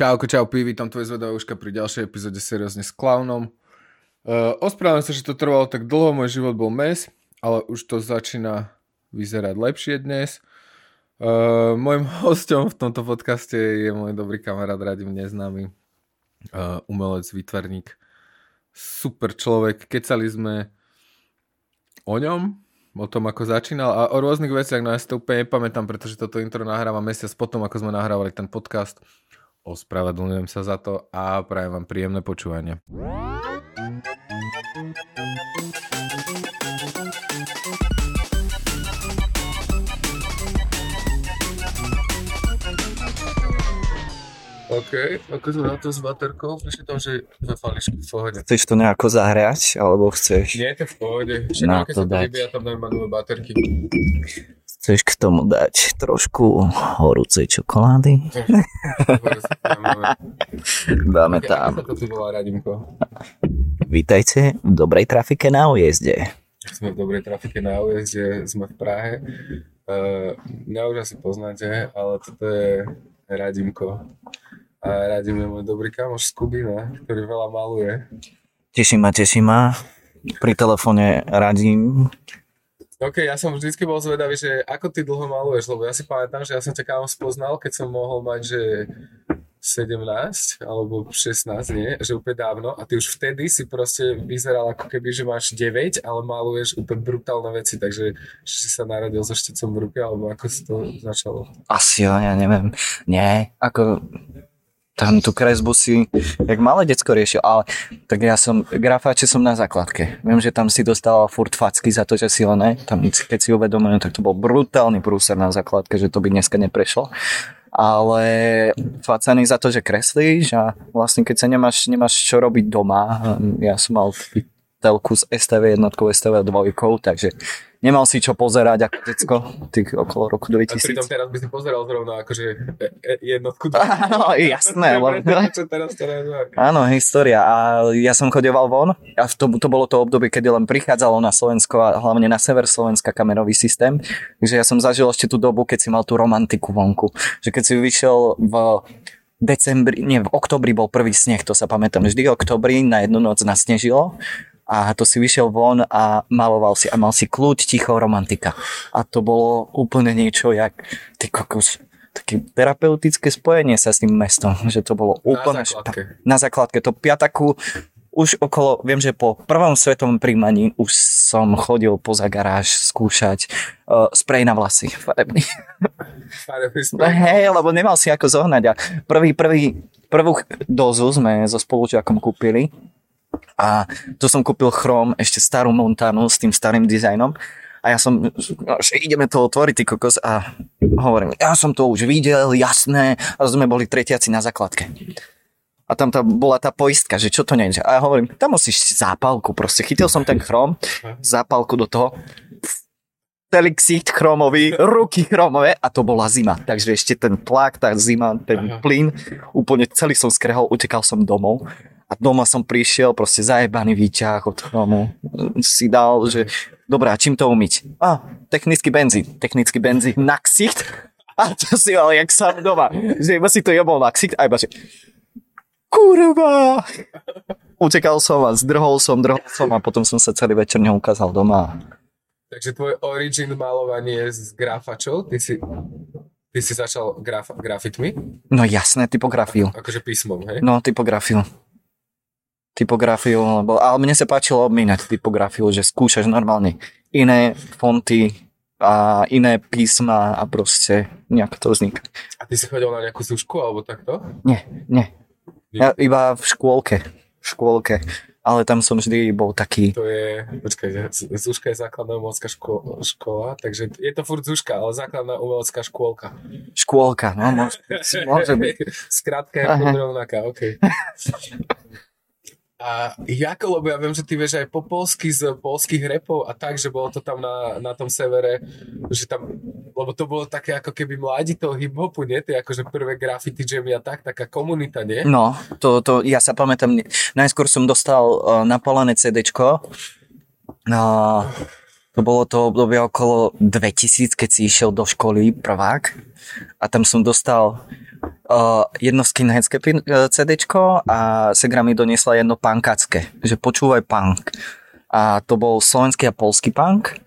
Čauko, čau, Pi, vítam tvoje zvedavouška pri ďalšej epizóde seriózne s klaunom. Uh, ospravedlňujem sa, že to trvalo tak dlho, môj život bol mes, ale už to začína vyzerať lepšie dnes. Uh, môjim hostom v tomto podcaste je môj dobrý kamarát Radim Neznámy, uh, umelec, výtvarník, super človek. Kecali sme o ňom, o tom, ako začínal a o rôznych veciach, no ja si to úplne nepamätám, pretože toto intro nahrávam mesiac potom, ako sme nahrávali ten podcast. Ospravedlňujem sa za to a prajem vám príjemné počúvanie. OK, ako sme na to s baterkou? Prišli tam, že dve fališky v pohode. Chceš to nejako zahrať, alebo chceš? Nie, to v pohode. Všetko, Na keď to sa to vybíja, tam nové baterky. Chceš k tomu dať trošku horúcej čokolády? Dáme tam. Vítajte v dobrej trafike na ujezde. Sme v dobrej trafike na ujezde, sme v Prahe. Uh, mňa už asi poznáte, ale toto je Radimko. A Radim je môj dobrý kamoš z Kubina, ktorý veľa maluje. Teší ma, teší ma. Pri telefóne radím. OK, ja som vždycky bol zvedavý, že ako ty dlho maluješ, lebo ja si pamätám, že ja som ťa kámo spoznal, keď som mohol mať, že 17 alebo 16, nie? Že úplne dávno a ty už vtedy si proste vyzeral ako keby, že máš 9, ale maluješ úplne brutálne veci, takže že si sa narodil so štecom v ruke, alebo ako si to začalo? Asi jo, ja neviem. Nie, ako tam tú kresbu si, jak malé decko riešil, ale tak ja som, grafáče som na základke. Viem, že tam si dostával furt facky za to, že si ho tam keď si uvedomujem, tak to bol brutálny prúser na základke, že to by dneska neprešlo. Ale facaný za to, že kreslíš a vlastne keď sa nemáš, nemáš čo robiť doma, ja som mal telku s STV jednotkou, STV dvojkou, takže nemal si čo pozerať ako decko, tých okolo roku A 2000. pritom teraz by si pozeral zrovna akože e, e, jednotku. Áno, jasné. lebo- teraz? Áno, história. A ja som chodeval von a to, to bolo to obdobie, kedy len prichádzalo na Slovensko a hlavne na sever Slovenska kamerový systém. Takže ja som zažil ešte tú dobu, keď si mal tú romantiku vonku. Že keď si vyšiel v decembri, nie, v oktobri bol prvý sneh, to sa pamätám. Vždy oktobri na jednu noc nasnežilo a to si vyšiel von a maloval si a mal si kľúč, ticho, romantika. A to bolo úplne niečo jak, ty kokos, také terapeutické spojenie sa s tým mestom, že to bolo úplne... základke. Na základke, to piataku, už okolo, viem, že po prvom svetovom príjmaní už som chodil poza garáž skúšať uh, sprej na vlasy farebný. Farebný No hej, lebo nemal si ako zohnať a prvý, prvý, prvú dozu sme so spolužiakom kúpili a to som kúpil chrom, ešte starú Montanu s tým starým dizajnom a ja som, no, že ideme to otvoriť, ty kokos a hovorím, ja som to už videl, jasné, a sme boli tretiaci na základke. A tam tá, bola tá poistka, že čo to nie je. A ja hovorím, tam musíš zápalku, proste chytil som ten chrom, zápalku do toho, celý ksicht chromový, ruky chromové a to bola zima. Takže ešte ten tlak, tá zima, ten Aha. plyn, úplne celý som skrehol, utekal som domov. A doma som prišiel, proste zajebaný výťah od chromu. Si dal, že dobrá, čím to umyť? A, technický benzín. Technický benzín na ksicht. A to si mal jak sám doma. Že iba si to jebol na ksicht a iba že kurva. Utekal som a zdrhol som, drhol som a potom som sa celý večer neukázal doma. Takže tvoj origin malovanie je z grafačov, ty si, ty si začal graf, grafitmi, No jasné, typografiu. akože písmom, hej? No, typografiu. Typografiu, lebo, ale mne sa páčilo obmínať typografiu, že skúšaš normálne iné fonty a iné písma a proste nejak to vzniká. A ty si chodil na nejakú zúšku alebo takto? Nie, nie. Ja iba v škôlke. V škôlke. Ale tam som vždy bol taký... To je, počkaj, zúška je základná umelecká ško- škola, takže je to furt zúška, ale základná umelecká škôlka. Škôlka, no môže, môže byť. Skrátka je rovnaká, OK. A ako, lebo ja viem, že ty vieš aj po polsky z polských repov a tak, že bolo to tam na, na tom severe, že tam, lebo to bolo také ako keby mladí toho hip-hopu, nie? Tie akože prvé graffiti jammy a tak, taká komunita, nie? No, to, to ja sa pamätám, najskôr som dostal uh, napálené CDčko. Uh, to bolo to obdobie okolo 2000, keď si išiel do školy prvák. A tam som dostal jedno skinheadské uh, CDčko a Segra mi doniesla jedno punkacké, že počúvaj punk. A to bol slovenský a polský punk.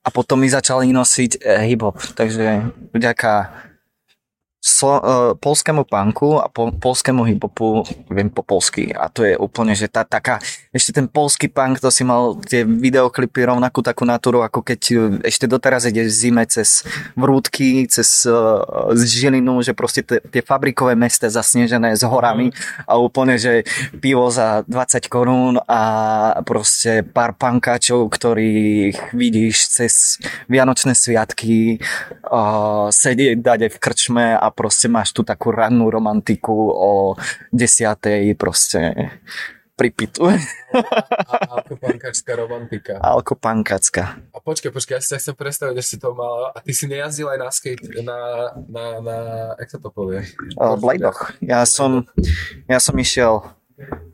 A potom mi začali nosiť uh, hip-hop. Takže vďaka slo, uh, polskému punku a po, polskému hiphopu viem po polsky. A to je úplne, že tá taká, ešte ten polský punk, to si mal tie videoklipy rovnakú takú natúru, ako keď ešte doteraz ideš v zime cez vrútky, cez uh, Žilinu, že proste t- tie fabrikové mesta zasnežené s horami a úplne, že pivo za 20 korún a proste pár pankáčov, ktorých vidíš cez Vianočné sviatky uh, sedieť dať v krčme a proste máš tu takú rannú romantiku o desiatej proste pripitu. Alkopankačská romantika. Alkopankacka. A počkaj, počkaj, ja si sa chcem predstaviť, že si to mal. A ty si nejazdil aj na skate, na, na, na, jak sa to povie? Uh, Bladoch. Ja som, ja som išiel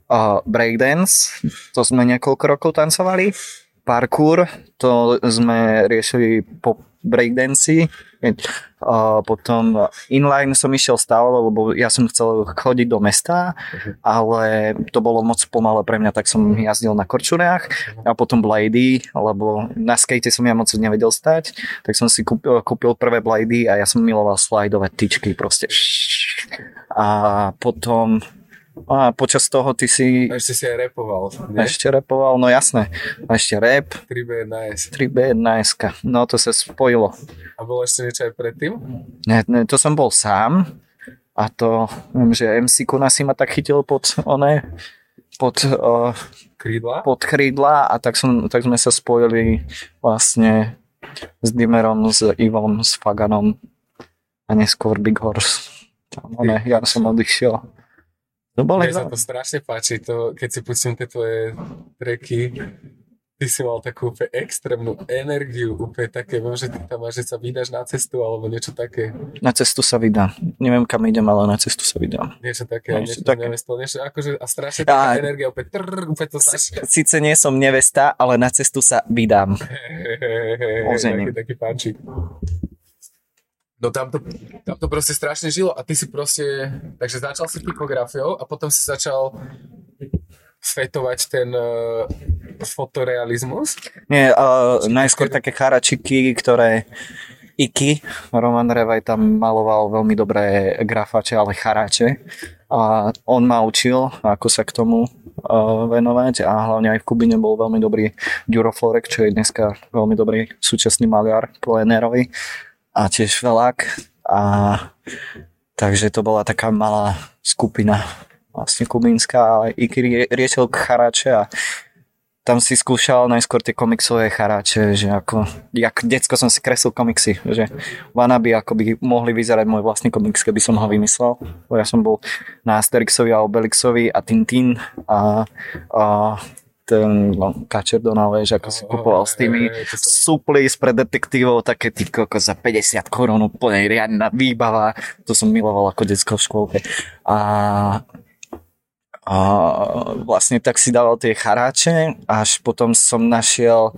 uh, breakdance, to sme niekoľko rokov tancovali. Parkour, to sme riešili po breakdanci. Uh, potom inline som išiel stále, lebo ja som chcel chodiť do mesta, ale to bolo moc pomalé pre mňa, tak som jazdil na korčuriach a potom blady, lebo na skate som ja moc nevedel stať, tak som si kúpil, kúpil prvé blady a ja som miloval slajdové tyčky proste. A potom a počas toho ty si... Ešte si aj repoval, nie? Ešte repoval, no jasné. Ešte rap. 3B1S. 3B1S. No to sa spojilo. A bolo ešte niečo aj predtým? Ne, ne, to som bol sám. A to, viem, že MC Kuna si ma tak chytil pod one, pod, uh, Krídla? pod krídla a tak, som, tak sme sa spojili vlastne s Dimerom, s Ivom, s Faganom a neskôr Big Horse. Tam, one, ja som odišiel. To bolo Mne sa to strašne páči, to, keď si pustím tie tvoje treky, ty si mal takú úplne extrémnu energiu, úplne také, viem, že ty tam máš, že sa vydáš na cestu, alebo niečo také, Na cestu sa vydám. Neviem, kam idem, ale na cestu sa vydám. niečo také, Niečo niečo, také. neviem, to, niečo, akože, a strašne taká energia, úplne, trrr, úplne to začne. Sice nie som nevesta, ale na cestu sa vydám. Ožením. taký, taký pančík. No tam to, tam to proste strašne žilo a ty si proste, takže začal si typografiou a potom si začal fetovať ten uh, fotorealizmus. Nie, uh, najskôr také charačiky, ktoré Iky, Roman Revaj tam maloval veľmi dobré grafače, ale charáče. A on ma učil, ako sa k tomu uh, venovať a hlavne aj v Kubine bol veľmi dobrý Duro Florek, čo je dneska veľmi dobrý súčasný maliar plenérový a tiež veľák. A takže to bola taká malá skupina vlastne kubinská a Iky rie- riešil charáče a tam si skúšal najskôr tie komiksové charáče, že ako, jak decko som si kreslil komiksy, že Wannabe ako by mohli vyzerať môj vlastný komiks, keby som ho vymyslel. Ja som bol na Asterixovi a Obelixovi a Tintin a, a ten no, Kačer Donald, vieš, ako si kupoval s tými suplis pre detektívov, také ty koko za 50 korún, úplne riadna výbava. To som miloval ako decko v škôlke. A a vlastne tak si dával tie charáče, až potom som našiel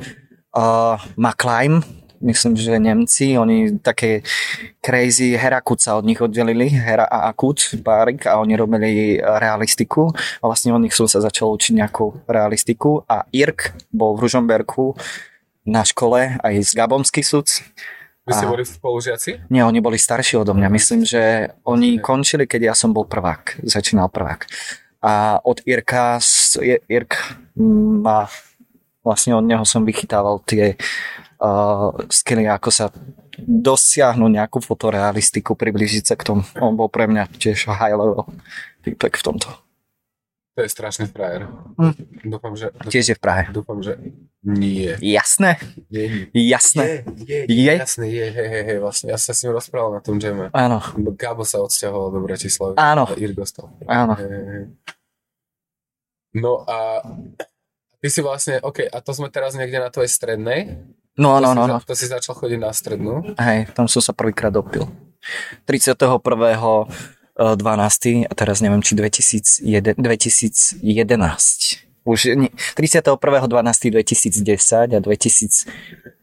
uh, Maclime, myslím, že Nemci, oni také crazy Herakut sa od nich oddelili, Hera a Akut, párik, a oni robili realistiku vlastne od nich som sa začal učiť nejakú realistiku a Irk bol v Ružomberku na škole aj z Gabomský sud Vy ste boli spolužiaci? nie, oni boli starší odo mňa. Myslím, že oni končili, keď ja som bol prvák. Začínal prvák. A od Irka, Irk ma, vlastne od neho som vychytával tie uh, skily, ako sa dosiahnuť nejakú fotorealistiku, približiť sa k tomu. On bol pre mňa tiež high level typek v tomto. To je strašný frajer. Hm. Dúfam, že... Tiež je v Prahe. Dúfam, že nie. Jasné? Nie, Jasné. je, Je? jasné, je, hej, hej, hej, vlastne. Ja sa s ním rozprával na tom džeme. Áno. Gabo sa odsťahoval do Bratislavy. Áno. A Irgo stal. Áno. Hej. No a ty si vlastne, OK, a to sme teraz niekde na tvojej strednej. No, no, no, no. To si začal chodiť na strednú. Hej, tam som sa prvýkrát dopil. 31. 12. a teraz neviem, či 2001, 2011. Už nie, 31. 12. 2010 a 2011.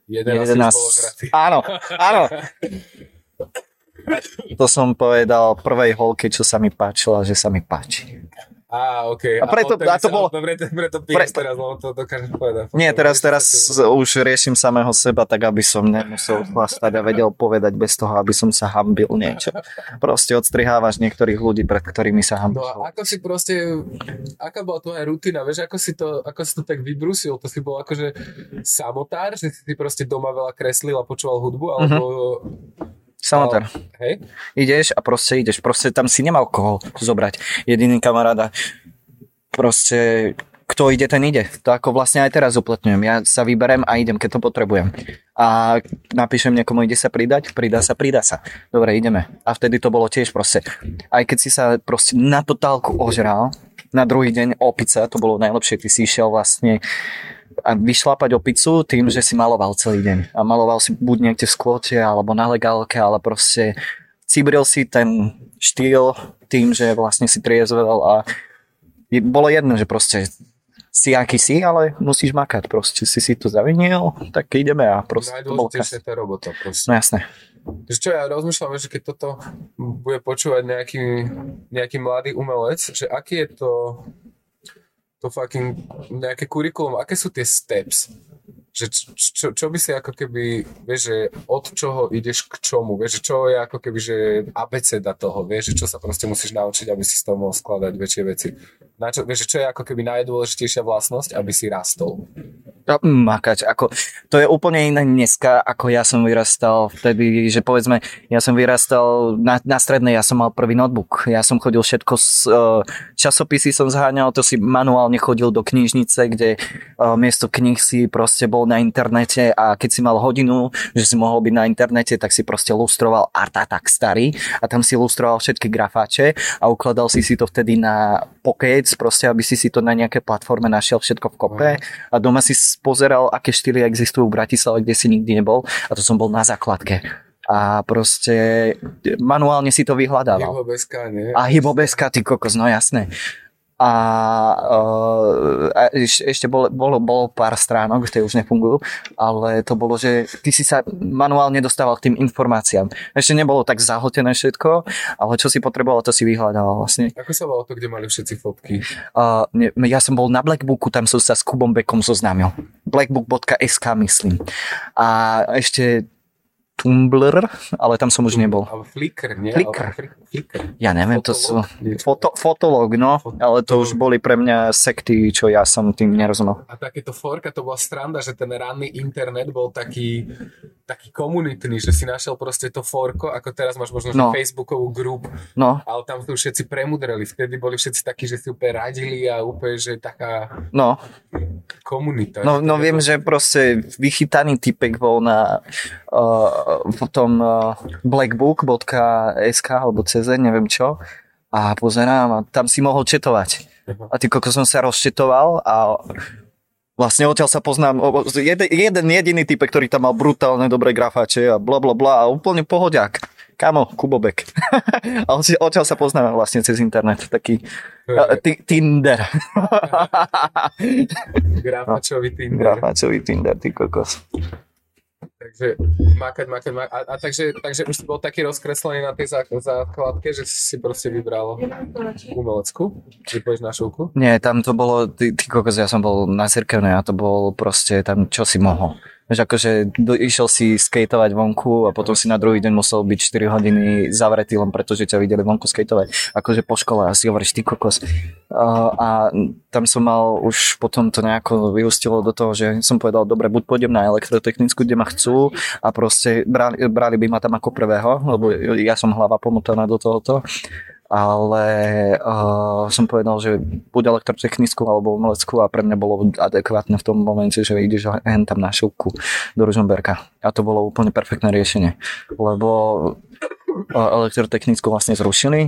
11 bolo žratý. Áno, áno. To som povedal prvej holke, čo sa mi páčila, že sa mi páči. Á, okej. A preto- odtedy a to bolo- Preto, preto Pre- teraz, lebo to dokážeš povedať. Nie, teraz, teraz už riešim samého seba, tak aby som nemusel chlastať a vedel povedať bez toho, aby som sa hambil niečo. Proste odstrihávaš niektorých ľudí, pred ktorými sa No hambil. a ako si proste, aká bola tvoja rutina, vieš, ako si to, ako si to tak vybrusil, to si bol akože samotár, že si proste doma veľa kreslil a počúval hudbu, alebo, Samotár. hej? Ideš a proste ideš. Proste tam si nemal koho zobrať. Jediný kamaráda. Proste kto ide, ten ide. To ako vlastne aj teraz uplatňujem. Ja sa vyberem a idem, keď to potrebujem. A napíšem niekomu, ide sa pridať, pridá sa, pridá sa. Dobre, ideme. A vtedy to bolo tiež proste. Aj keď si sa proste na totálku ožral, na druhý deň opica, to bolo najlepšie, ty si išiel vlastne a vyšlapať opicu tým, že si maloval celý deň. A maloval si buď niekde v skvote, alebo na legálke, ale proste cibril si ten štýl tým, že vlastne si triezvel a je- bolo jedno, že proste si aký si, ale musíš makať. Proste si si to zavinil, tak ideme a proste to krásne. je tá robota proste. No jasné. Že čo ja rozmýšľam, že keď toto bude počúvať nejaký, nejaký mladý umelec, že aký je to to fucking nejaké kurikulum, aké sú tie steps? Že č- čo, čo by si ako keby, vieš, že od čoho ideš k čomu, vieš, že čo je ako keby, že abeceda toho, vieš, že čo sa proste musíš naučiť, aby si z toho mohol skladať väčšie veci. Na čo, vieš, čo je ako keby najdôležitejšia vlastnosť, aby si rastol. No, makať, ako, to je úplne iné dneska, ako ja som vyrastal vtedy, že povedzme, ja som vyrastal na, na strednej, ja som mal prvý notebook, ja som chodil všetko z uh, časopisy som zháňal, to si manuálne chodil do knižnice, kde uh, miesto knih si proste bol na internete a keď si mal hodinu, že si mohol byť na internete, tak si proste lustroval Art Attack starý a tam si lustroval všetky grafáče a ukladal si si to vtedy na Pocket, proste aby si si to na nejaké platforme našiel všetko v kope a doma si pozeral, aké štýly existujú v Bratislave, kde si nikdy nebol a to som bol na základke. A proste manuálne si to vyhľadával. Jeho bezka, nie? A hybobeska, ty kokos, no jasné. A, a eš- ešte bolo, bolo, bolo pár stránok, tie už nefungujú, ale to bolo, že ty si sa manuálne dostával k tým informáciám. Ešte nebolo tak zahltené všetko, ale čo si potreboval, to si vyhľadával vlastne. Ako sa volalo to, kde mali všetci fotky? Uh, ne, ja som bol na Blackbooku, tam som sa s Kubom Bekom zoznámil. Blackbook.sk myslím. A ešte Tumblr, ale tam som už nebol. Ale Flickr, nie? Flickr. Flickr. Ja neviem, to sú... Fotolog? Foto, fotolog, no, ale to už boli pre mňa sekty, čo ja som tým nerozumel. A takéto forka, to bola stranda, že ten ranný internet bol taký, taký komunitný, že si našiel proste to forko, ako teraz máš možno No. Facebookovú grup, No, ale tam tu všetci premudreli. Vtedy boli všetci takí, že si úplne radili a úplne, že taká no, komunita. no, no viem, že proste vychytaný typek bol na uh, v tom uh, blackbook.sk alebo CZ, neviem čo. A pozerám a tam si mohol četovať. A ty koko som sa rozčetoval a vlastne odtiaľ sa poznám jeden, jeden jediný typek, ktorý tam mal brutálne dobré grafáče a bla bla bla a úplne pohodiak. Kamo, Kubobek. a odtiaľ sa poznáme vlastne cez internet. Taký t- Tinder. Grafačový Tinder. Grafáčový Tinder, ty kokos. Takže makať, makať, makať. A, a takže, takže už si bol taký rozkreslený na tej zá- základke, že si proste vybral umeleckú? Že pôjdeš na šovku? Nie, tam to bolo, ty, ty kokos, ja som bol na cirkevnej a to bol proste tam, čo si mohol. Vieš, akože išiel si skateovať vonku a potom si na druhý deň musel byť 4 hodiny zavretý len preto, že ťa videli vonku skateovať. Akože po škole a si hovoríš, ty kokos. A tam som mal už potom to nejako vyústilo do toho, že som povedal, dobre, buď pôjdem na elektrotechnickú, kde ma chcú a proste brali, brali by ma tam ako prvého, lebo ja som hlava pomotaná do tohoto ale uh, som povedal, že buď elektrotechnickú alebo umeleckú a pre mňa bolo adekvátne v tom momente, že ideš hen tam na šilku do Ružomberka. A to bolo úplne perfektné riešenie, lebo elektrotechnickú vlastne zrušili,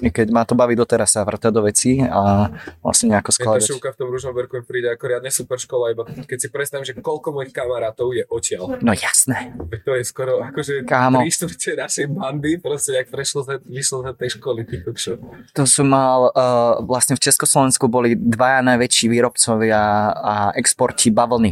keď ma to baví doteraz sa vrtať do veci a vlastne nejako skladať. šovka v tom Ružomberku mi príde ako riadne super škola, iba keď si predstavím, že koľko mojich kamarátov je odtiaľ. No jasné. To je skoro akože Kámo. tri štvrte našej bandy, proste jak prešlo z, vyšlo z tej školy. To som mal, uh, vlastne v Československu boli dvaja najväčší výrobcovia a exporti bavlny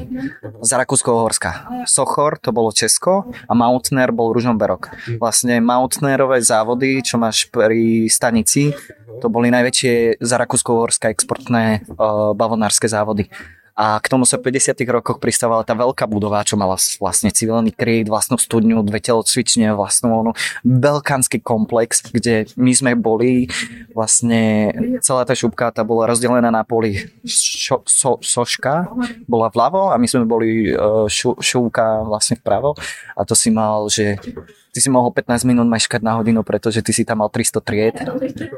z Rakúsko-Horska. Sochor, to bolo Česko a Mautner bol Ružomberok. Vlastne Maut Motnerové závody, čo máš pri stanici. To boli najväčšie za Rakúsko-Horské exportné uh, bavonárske závody. A k tomu sa v 50. rokoch pristávala tá veľká budova, čo mala vlastne civilný kryt, vlastnú studňu, dve telocvične, vlastnú onu, veľkánsky komplex, kde my sme boli, vlastne celá tá šupka tá bola rozdelená na poli šo, so, soška, bola vľavo a my sme boli uh, šu, šúka vlastne vpravo a to si mal, že ty si mohol 15 minút meškať na hodinu, pretože ty si tam mal 300 tried.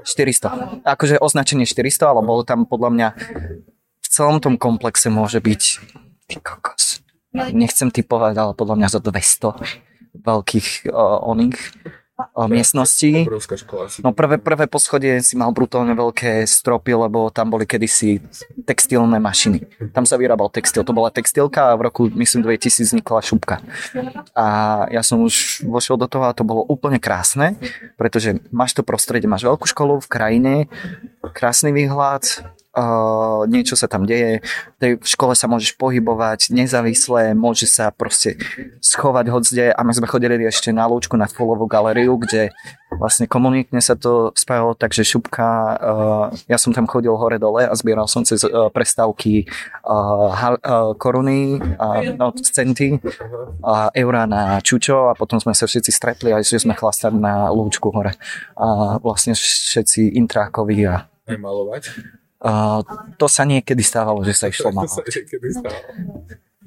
400. Akože označenie 400, ale bolo tam podľa mňa celom tom komplexe môže byť ty kokos. Nechcem typovať, ale podľa mňa za 200 veľkých uh, oných uh, miestností. No prvé, prvé poschodie si mal brutálne veľké stropy, lebo tam boli kedysi textilné mašiny. Tam sa vyrábal textil. To bola textilka a v roku, myslím, 2000 vznikla šupka. A ja som už vošiel do toho a to bolo úplne krásne, pretože máš to prostredie, máš veľkú školu v krajine, krásny výhľad, uh, niečo sa tam deje, v škole sa môžeš pohybovať nezávisle, môže sa proste schovať hodzde. A my sme chodili ešte na lúčku na Fulovú galériu, kde vlastne komunitne sa to spájalo, takže šupka, uh, ja som tam chodil hore dole a zbieral som cez uh, prestávky uh, uh, koruny, uh, no, centy uh, eurá na čučo a potom sme sa všetci stretli a že sme chlastali na lúčku hore. A vlastne všetci intrákoví a aj malovať. Uh, to sa niekedy stávalo, že sa išlo stávalo.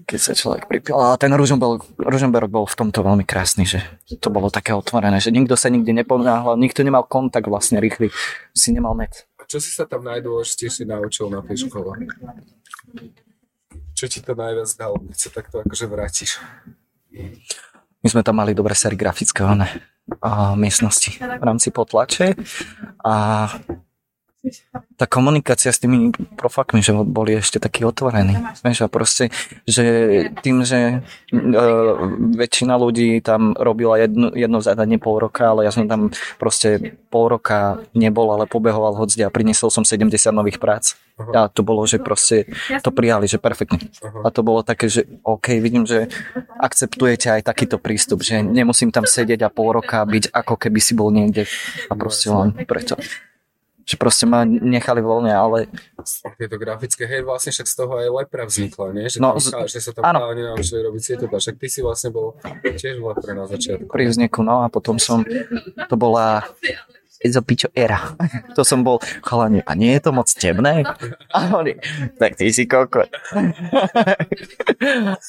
Keď sa človek pripil. A ten Ružomberok, Ružomberok bol v tomto veľmi krásny, že to bolo také otvorené, že nikto sa nikdy neponáhľal, nikto nemal kontakt vlastne rýchly, si nemal net. A čo si sa tam najdôležitejšie naučil na tej škole? Čo ti to najviac dalo, keď sa takto akože vrátiš? My sme tam mali dobre serigrafické one, a miestnosti v rámci potlače a tá komunikácia s tými profakmi, že boli ešte takí otvorení. Vieš, a proste, že tým, že uh, väčšina ľudí tam robila jedno, jedno zadanie pol roka, ale ja som tam proste pol roka nebol, ale pobehoval hodzde a priniesol som 70 nových prác. A to bolo, že proste to prijali, že perfektne. A to bolo také, že OK, vidím, že akceptujete aj takýto prístup, že nemusím tam sedieť a pol roka byť ako keby si bol niekde a proste len preto že proste ma nechali voľne, ale... Tieto grafické, hej, vlastne však z toho aj lepra vznikla, nie? Že, no, z... že sa tam áno. nenaučili robiť svietadla, však ty si vlastne bol tiež v lepre na začiatku. Pri vzniku, no a potom som, to bola Ezo pičo era. To som bol, chalani, a nie je to moc temné? A oni, tak ty si koko.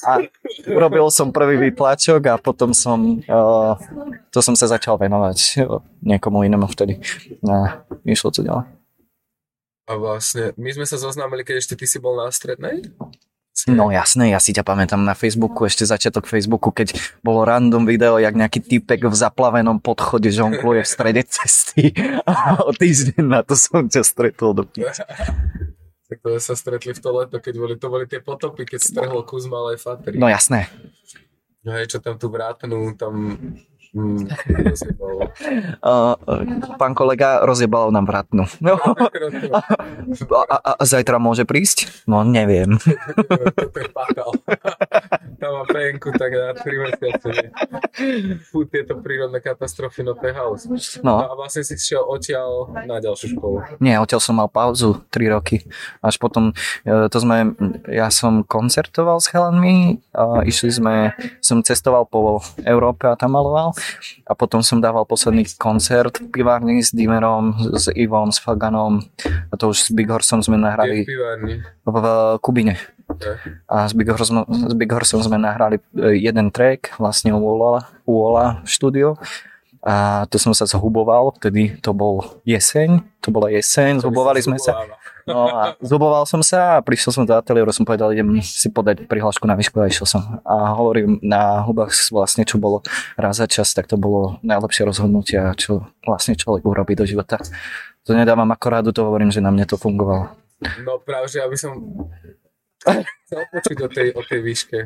A urobil som prvý výtlačok a potom som, to som sa začal venovať niekomu inému vtedy. A išlo to ďalej. A vlastne, my sme sa zoznámili, keď ešte ty si bol na strednej? No jasné, ja si ťa pamätám na Facebooku, ešte začiatok Facebooku, keď bolo random video, jak nejaký typek v zaplavenom podchode žongluje v strede cesty a o týždeň na to som ťa stretol do Tak to sa stretli v to leto, keď boli, to boli tie potopy, keď strhlo kus malej fatry. No jasné. No hej, čo tam tu vrátnu, tam Mm, uh, pán kolega rozjebal nám vratnu. No. a, a, a zajtra môže prísť? No neviem. Tam má penku tak na 3 mesiace. Fú, tieto prírodné katastrofy, no to je house. No. no. a vlastne si šiel odtiaľ na ďalšiu školu. Nie, odtiaľ som mal pauzu 3 roky. Až potom, e, to sme, ja som koncertoval s chalanmi, a išli sme, som cestoval po Európe a tam maloval a potom som dával posledný koncert v pivárni s Dimerom, s Ivom, s Faganom. A to už s Big Horsom sme nahrali v, v Kubine. A s Big, Horsom, s Big Horsom sme nahrali e, jeden track vlastne u Ola, u Ola štúdio a to som sa zhuboval, vtedy to bol jeseň, to bola jeseň, zhubovali sme sa. No a zuboval som sa a prišiel som do ateliéru, som povedal, idem si podať prihlášku na výšku a išiel som. A hovorím, na hubách vlastne, čo bolo raz za čas, tak to bolo najlepšie rozhodnutie, čo vlastne človek urobí do života. To nedávam ako rádu, to hovorím, že na mne to fungovalo. No práve, že aby som chcel počuť o tej, o tej výške.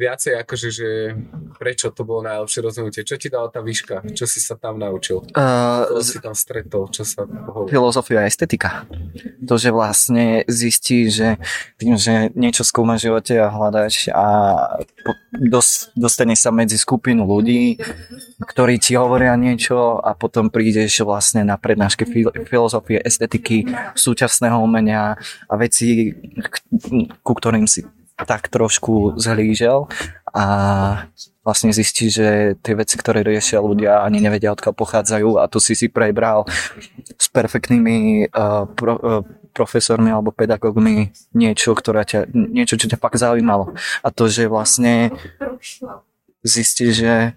Viacej akože, že prečo to bolo najlepšie rozhodnutie? Čo ti dala tá výška? Čo si sa tam naučil? Uh, Čo si tam stretol? Čo sa pohovoril? filozofia a estetika. To, že vlastne zistí, že tým, že niečo skúmaš v živote a hľadaš a dos, dostane sa medzi skupinu ľudí, ktorí ti hovoria niečo a potom prídeš vlastne na prednášky fil- filozofie, estetiky, súčasného umenia a veci, k- ku ktorým si tak trošku zhlížel a vlastne zistí, že tie veci, ktoré riešia ľudia, ani nevedia, odkiaľ pochádzajú a tu si si prebral s perfektnými uh, pro, uh, profesormi alebo pedagógmi niečo, ktoré ťa, niečo, čo ťa fakt zaujímalo. A to, že vlastne zistí, že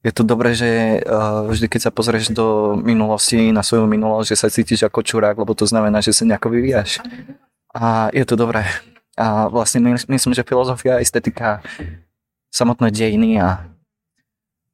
je to dobré, že uh, vždy, keď sa pozrieš do minulosti, na svoju minulosť, že sa cítiš ako čurák, lebo to znamená, že sa nejako vyvíjaš. A je to dobré. A vlastne my, myslím, že filozofia a estetika, samotné dejiny a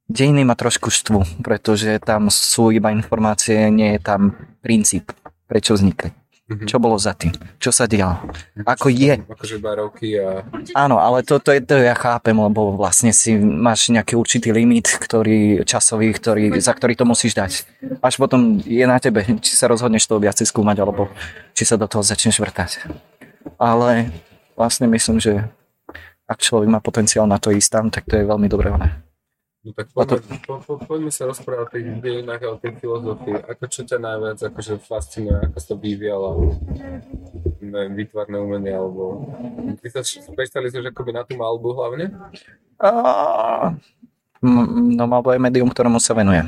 dejiny ma trošku štvu, pretože tam sú iba informácie, nie je tam princíp, prečo vznikli. Mhm. Čo bolo za tým? Čo sa dialo? Ako je? Akože barovky a... Áno, ale to, to, je, to ja chápem, lebo vlastne si máš nejaký určitý limit, ktorý, časový, ktorý, za ktorý to musíš dať. Až potom je na tebe, či sa rozhodneš to viacej skúmať, alebo či sa do toho začneš vrtať. Ale vlastne myslím, že ak človek má potenciál na to ísť tam, tak to je veľmi dobré. No tak poďme, po, po, poďme sa rozprávať o tých dejinách a o tej filozofii. Ako čo ťa najviac akože fascinuje, ako sa to vyvíjalo neviem, výtvarné umenie, alebo... Ty sa špecializuješ akoby na tú malbu hlavne? A... No alebo je médium, ktorému sa venujem.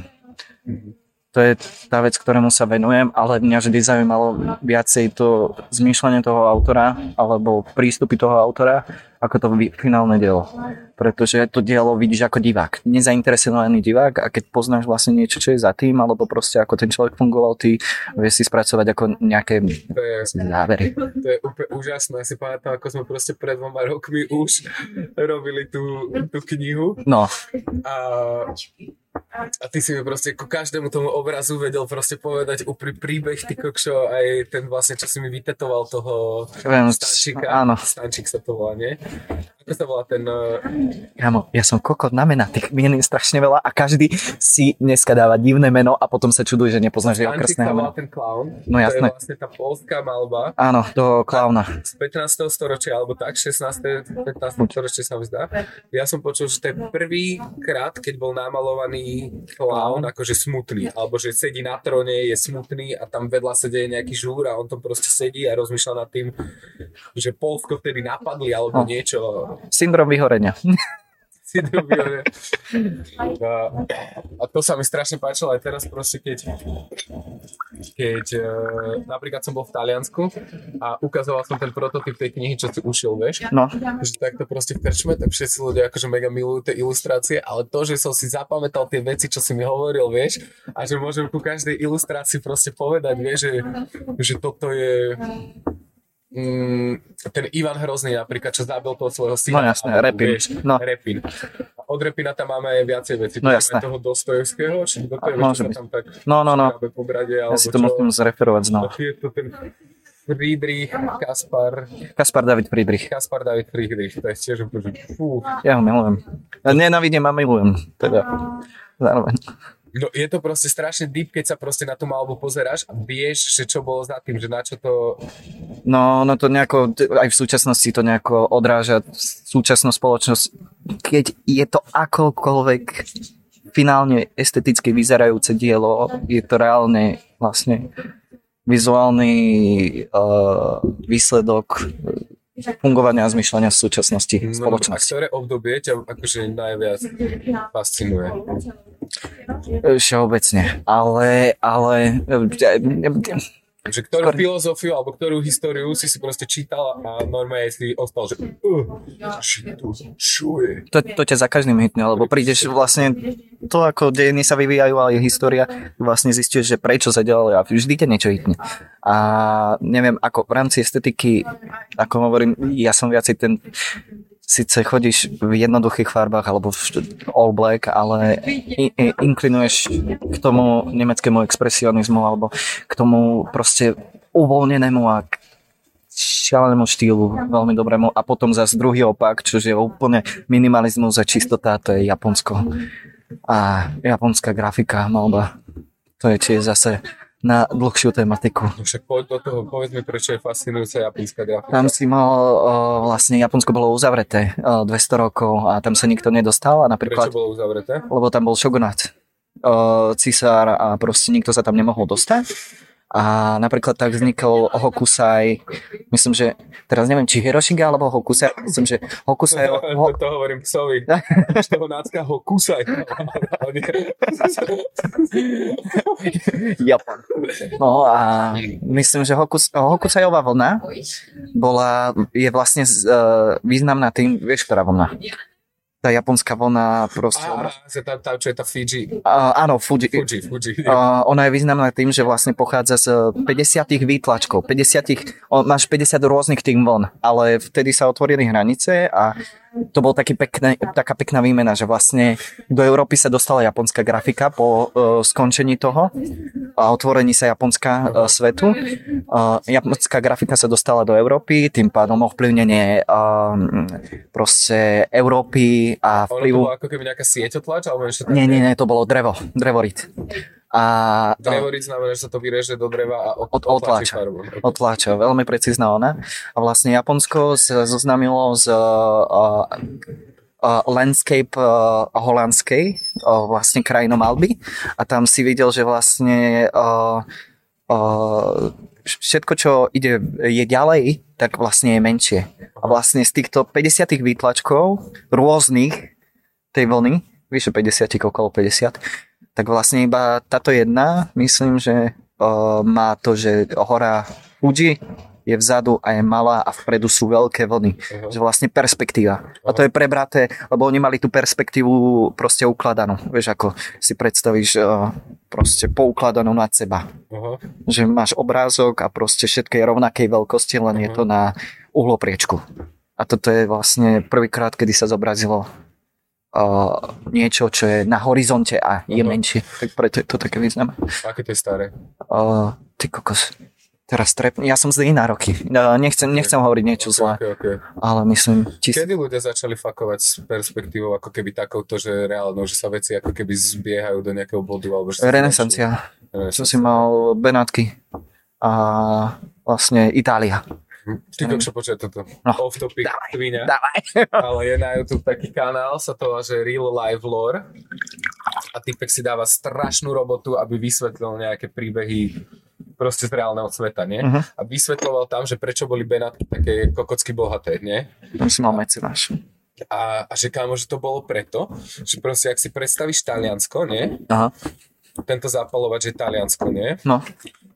To je tá vec, ktorému sa venujem, ale mňa vždy zaujímalo viacej to zmýšľanie toho autora alebo prístupy toho autora, ako to finálne dielo. Pretože to dielo vidíš ako divák, nezainteresovaný divák a keď poznáš vlastne niečo, čo je za tým, alebo proste ako ten človek fungoval, ty vieš si spracovať ako nejaké To je, závery. to je úplne úžasné. Si pamätám, ako sme proste pred dvoma rokmi už robili tú, tú knihu No, a, a ty si mi proste ku každému tomu obrazu vedel proste povedať úplný príbeh, ty kokšo, aj ten vlastne, čo si mi vytetoval toho viem, Stančíka. áno. Stančík sa to volá, nie? Ako sa volá ten... eh, Kamo, ja som kokot na mená, tých mien je strašne veľa a každý si dneska dáva divné meno a potom sa čuduje, že nepoznáš jeho krstného mena. ten klaun. No To jasné. je vlastne tá polská malba Áno, do klauna. z 15. storočia, alebo tak, 16. 15. storočie sa mi zdá. Ja som počul, že to je prvý krát, keď bol namalovaný klaun, akože smutný, alebo že sedí na tróne, je smutný a tam vedľa sa deje nejaký žúr a on tam proste sedí a rozmýšľa nad tým, že Polsko vtedy napadli alebo No. niečo. Syndrom vyhorenia. Syndrom Violet. A, a to sa mi strašne páčilo aj teraz proste, keď, keď e, napríklad som bol v Taliansku a ukazoval som ten prototyp tej knihy, čo si ušiel, vieš, No, že takto proste v krčme, tak všetci ľudia akože mega milujú tie ilustrácie, ale to, že som si zapamätal tie veci, čo si mi hovoril, vieš, a že môžem ku každej ilustrácii proste povedať, vieš, že, že toto je mm, ten Ivan Hrozný napríklad, čo zabil toho svojho syna. No jasné, alebo, Repin. Vieš, No. Repin. A Od Repina tam máme aj viacej vecí. No jasné. toho Dostojevského, či kto to je, čo tam tak no, no, no. škrábe po brade, Ja si to čo. musím zreferovať znova. je to ten Friedrich, Kaspar, Kaspar David Friedrich. Kaspar David Friedrich, to je tiež úplne, fú. Ja ho milujem. Ja Nenávidím a milujem. Teda, zároveň. No je to proste strašne deep, keď sa proste na tú malbu pozeráš a vieš, že čo bolo za tým, že na čo to... No, no to nejako, aj v súčasnosti to nejako odráža súčasnú spoločnosť. Keď je to akokoľvek finálne esteticky vyzerajúce dielo, je to reálne vlastne vizuálny uh, výsledok fungovania a zmyšľania v súčasnosti No, a spoločnosti. ktoré obdobie ťa akože najviac fascinuje? Všeobecne. Ale, ale Že ktorú Skôr- filozofiu alebo ktorú históriu si si proste čítal a normálne si ostal, že uh, že to to, to ťa za každým hitne, lebo prídeš vlastne to, ako dejiny sa vyvíjajú, ale je história, vlastne zistíš, že prečo sa ďalej a vždy ťa niečo hitne. A neviem, ako v rámci estetiky, ako hovorím, ja som viacej ten síce chodíš v jednoduchých farbách alebo v all black, ale i- i- inklinuješ k tomu nemeckému expresionizmu alebo k tomu proste uvoľnenému a šialenému štýlu, veľmi dobrému. A potom zase druhý opak, čo je úplne minimalizmus a čistota, to je Japonsko. A japonská grafika, malba, to je tiež zase na dlhšiu tematiku. No však poď do toho, povedz mi, prečo je fascinujúca japonská grafika. Tam si mal, vlastne Japonsko bolo uzavreté uh, 200 rokov a tam sa nikto nedostal a napríklad, Prečo bolo uzavreté? lebo tam bol šogunát, cisár a proste nikto sa tam nemohol dostať. A napríklad tak vznikol Hokusai, myslím, že teraz neviem, či Hirošiga alebo Hokusai, myslím, že Hokusai... to, to hovorím psovi. Z toho nácka ho kúsaj. Japan. No a myslím, že Hokus, Hokusajová vlna bola, je vlastne uh, významná tým, vieš, ktorá vlna? Tá japonská vlna proste... Á, tam, tam, čo je tá Fiji. Uh, áno, Fuji. Fuji, Fuji. Uh, ona je významná tým, že vlastne pochádza z 50 výtlačkov. 50, o, máš 50 rôznych tým vln, ale vtedy sa otvorili hranice a to bol taký pekné, taká pekná výmena, že vlastne do Európy sa dostala japonská grafika po uh, skončení toho a otvorení sa Japonska uh, svetu. Uh, japonská grafika sa dostala do Európy, tým pádom ovplyvnenie uh, proste Európy a Ono to vplyvu... bolo ako keby nejaká sieťotlač, alebo? Nie, nie, nie, to bolo drevo, drevorit. A, Drevorit znamená, že sa to vyreže do dreva a od, Od- otláča. farbu. otláča, veľmi precízna ona. A vlastne Japonsko sa zoznamilo z uh, uh, landscape uh, holandskej, uh, vlastne krajinom Alby a tam si videl, že vlastne uh, uh, všetko, čo ide, je ďalej, tak vlastne je menšie. A vlastne z týchto 50 výtlačkov rôznych tej vlny, vyše 50, okolo 50, tak vlastne iba táto jedna, myslím, že uh, má to, že hora Fuji je vzadu a je malá a vpredu sú veľké vlny. Uh-huh. Že vlastne perspektíva. A to je prebraté, lebo oni mali tú perspektívu proste ukladanú. Vieš, ako si predstavíš uh, proste poukladanú nad seba. Uh-huh. Že máš obrázok a proste všetko je rovnakej veľkosti, len je to na uhlopriečku. A toto je vlastne prvýkrát, kedy sa zobrazilo uh, niečo, čo je na horizonte a je Mhm. menšie. Tak preto je to také významné. Aké to je staré? Uh, ty kokos. Teraz trep... Ja som z iná roky. Uh, nechcem, nechcem hovoriť niečo zlé, Okay, okay. ale myslím... Tis... Kedy ľudia začali fakovať s perspektívou ako keby takouto, že reálnou, že sa veci ako keby zbiehajú do nejakého bodu? Alebo že sa Renesancia. zmenšujú? Čo si mal Benátky a vlastne Itália. Ty kokšo, počuj toto. No. Off topic, Dávaj. tvíňa. Dávaj. Ale je na YouTube taký kanál, sa to volá, že Real Life Lore. A typek si dáva strašnú robotu, aby vysvetlil nejaké príbehy proste z reálneho sveta, nie? Mhm. A vysvetloval tam, že prečo boli Benátky také kokocky bohaté, nie? Tam si mal mecenáš. A, a že kámo, že to bolo preto, že proste, ak si predstavíš Taliansko, nie? Aha, Tento zapalovač je Taliansko, nie? no,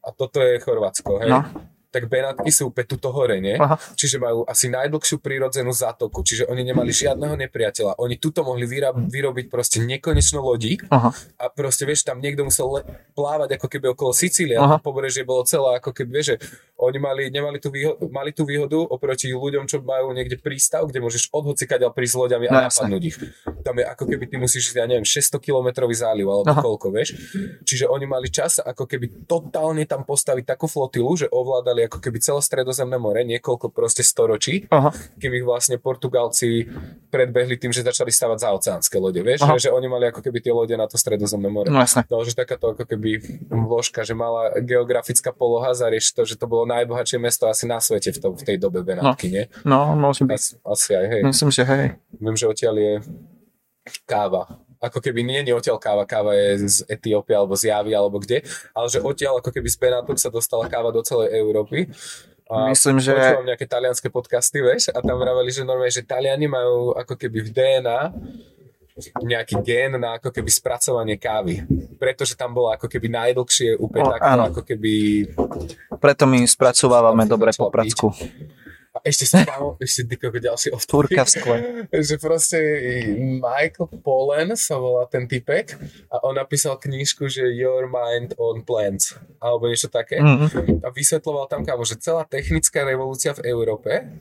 A toto je Chorvátsko, hej? no, Tak Benátky sú úplne tuto hore, nie? aha. Čiže majú asi najdlhšiu prírodzenú zátoku, čiže oni nemali žiadneho nepriateľa. Oni tuto mohli vyra- vyrobiť proste nekonečno lodí Aha, a proste vieš, tam niekto musel le- plávať ako keby okolo Sicílie a pobrežie bolo celé ako keby, vieš, že oni mali, nemali tú výhodu, mali tú výhodu oproti ľuďom, čo majú niekde prístav, kde môžeš odhocikať prísť loďami No a napadnúť ich. Tam je ako keby ty musíš, ja neviem, 600 kilometrový záliv alebo Aha. koľko, vieš. Čiže oni mali čas ako keby totálne tam postaviť takú flotilu, že ovládali ako keby celé stredozemné more, niekoľko proste storočí aha, kým ich vlastne Portugalci predbehli tým, že začali stavať zaoceánske lode, vieš, Aha. že, že oni mali ako keby tie lode na to stredozemné more. no jasné. No, že takáto ako keby vložka, že mala geografická poloha, zarieši to, že to bolo najbohatšie mesto asi na svete v, to, v tej dobe Benátky, nie? No, môže byť. Asi, asi aj, hej. Myslím, že hej. Viem, že odtiaľ je káva. Ako keby nie, nie odtiaľ káva, káva je z Etiópie alebo z Javy alebo kde, ale že odtiaľ ako keby z Benátok sa dostala káva do celej Európy. A Myslím, že- Počúvam nejaké talianské podcasty, vieš, a tam vraveli, že normálne, že Taliani majú ako keby v DNA nejaký gén na ako keby spracovanie kávy. Pretože tam bolo ako keby najdlhšie úplne O, takto, áno. ako keby... Preto my spracovávame dobre po Začala piť. A ešte mal, ešte ty ďalší off Turka v skle. že proste Michael Pollan sa volá ten typek a on napísal knížku, že Your Mind on Plants alebo niečo také Mhm. a vysvetloval tam, kámo, že celá technická revolúcia v Európe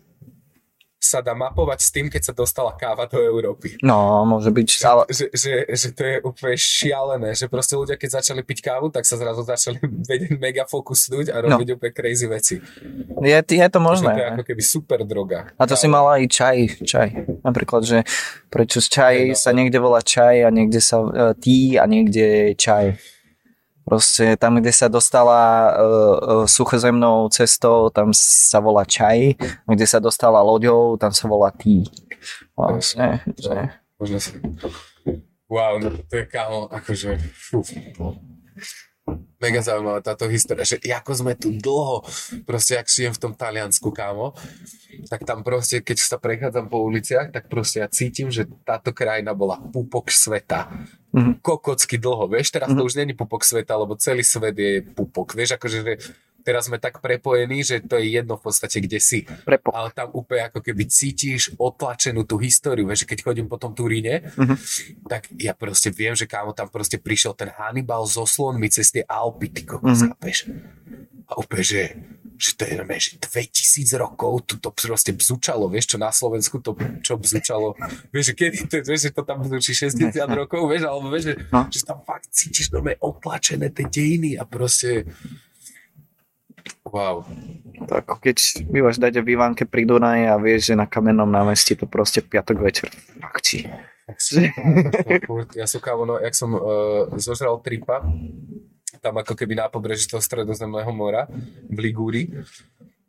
sa dá mapovať s tým, keď sa dostala káva do Európy. No, môže byť. Že, Ale, že, že, že to je úplne šialené, že proste ľudia, keď začali piť kávu, tak sa zrazu začali vedieť mega fokusnúť a robiť no. úplne crazy veci. je, je to Že možné. to je ako keby super droga. A to si Káva. mala aj čaj, čaj. Napríklad, že prečo z čaj No. sa niekde volá čaj a niekde sa uh, tí a niekde čaj. Proste tam, kde sa dostala uh, uh, suchozemnou cestou, tam sa volá čaj, kde sa dostala loďou, tam sa volá tí. Vlastne, si... Wow, no to je kámo, akože... Fú. Mega zaujímavá táto história, že ako sme tu dlho, proste ak žijem v tom Taliansku, kámo, tak tam proste, keď sa prechádzam po uliciach, tak proste ja cítim, že táto krajina bola pupok sveta. Mhm. Kokocky dlho, vieš, teraz to už není pupok sveta, lebo celý svet je pupok, vieš, akože že teraz sme tak prepojení, že to je jedno v podstate, kde si Prepo. ale tam úplne ako keby cítiš otlačenú tú históriu, vieš, keď chodím po tom Turíne, Mhm. tak ja proste viem, že kámo tam proste prišiel ten Hannibal so slonmi cez tie Alpy, ty kokos, chápeš? A úplne, že, že to je normálne, že 2000 rokov tu to proste bzučalo, vieš, čo na Slovensku to, čo bzučalo, vieš, že kedy to, vieš, že to tam bzučí 60 rokov, vieš, alebo vieš, že, No. že tam fakt cítiš normálne otlačené tie dejiny a proste Wow. To ako keď bývaš dať v Ivánke pri Dunaji a vieš, že na kamennom námestí to proste piatok večer fakčí. Ja som kámo, no, jak som uh, zožral tripa, tam ako keby na pobreží toho stredozemného mora v Ligúri,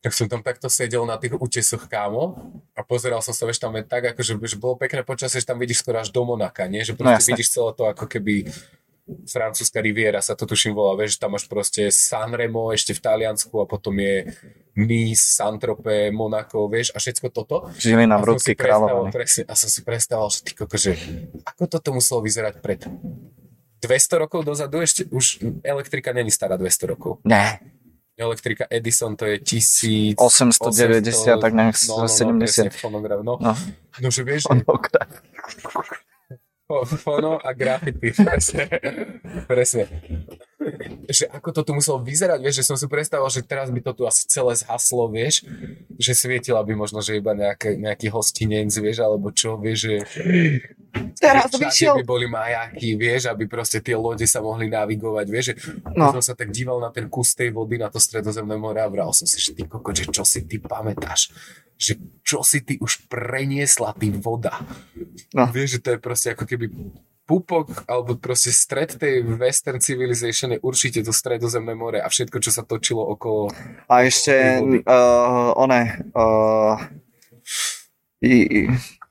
tak som tam takto sedel na tých útesoch kámo a pozeral som sa, vieš, tam je tak, akože že bolo pekné počasie, že tam vidíš skoro až do Monaka, nie? Že proste jasné. vidíš celé to ako keby francúzska riviera sa to tuším volá, vieš, tam máš proste Sanremo ešte v Taliansku a potom je Nice, Saint-Tropez, Monaco, vieš, a všetko toto. Si Vrúcky, predstavoval, Kráľovany. presne, a som si predstavoval, že ty koko, že ako toto muselo vyzerať pred 200 rokov dozadu, ešte už elektrika není stará 200 rokov. Ne, Elektrika Edison to je 1000... 890, tak nejak no, no, no, 70. presne, fonograf, no. no. no, že vieš, že fo- fono a graffiti, presne, presne. Že ako to tu muselo vyzerať, vieš, že som si predstavoval, že teraz by to tu asi celé zhaslo, vieš, že svietila by možno, že iba nejaké, nejaký hostinec, vieš, alebo čo, vieš, že Teraz vyšiel. by boli majáky, vieš, aby proste tie lode sa mohli navigovať, vieš, že No. som sa tak díval na ten kus tej vody, na to stredozemné more a vral som si, že ty koko, že čo si ty pamätáš, že čo si ty už preniesla ty voda. No. Vieš, že to je proste ako keby pupok, alebo proste stred tej western civilization je určite to stredozemné more a všetko, čo sa točilo okolo. A ešte, uh, one, uh, i, i,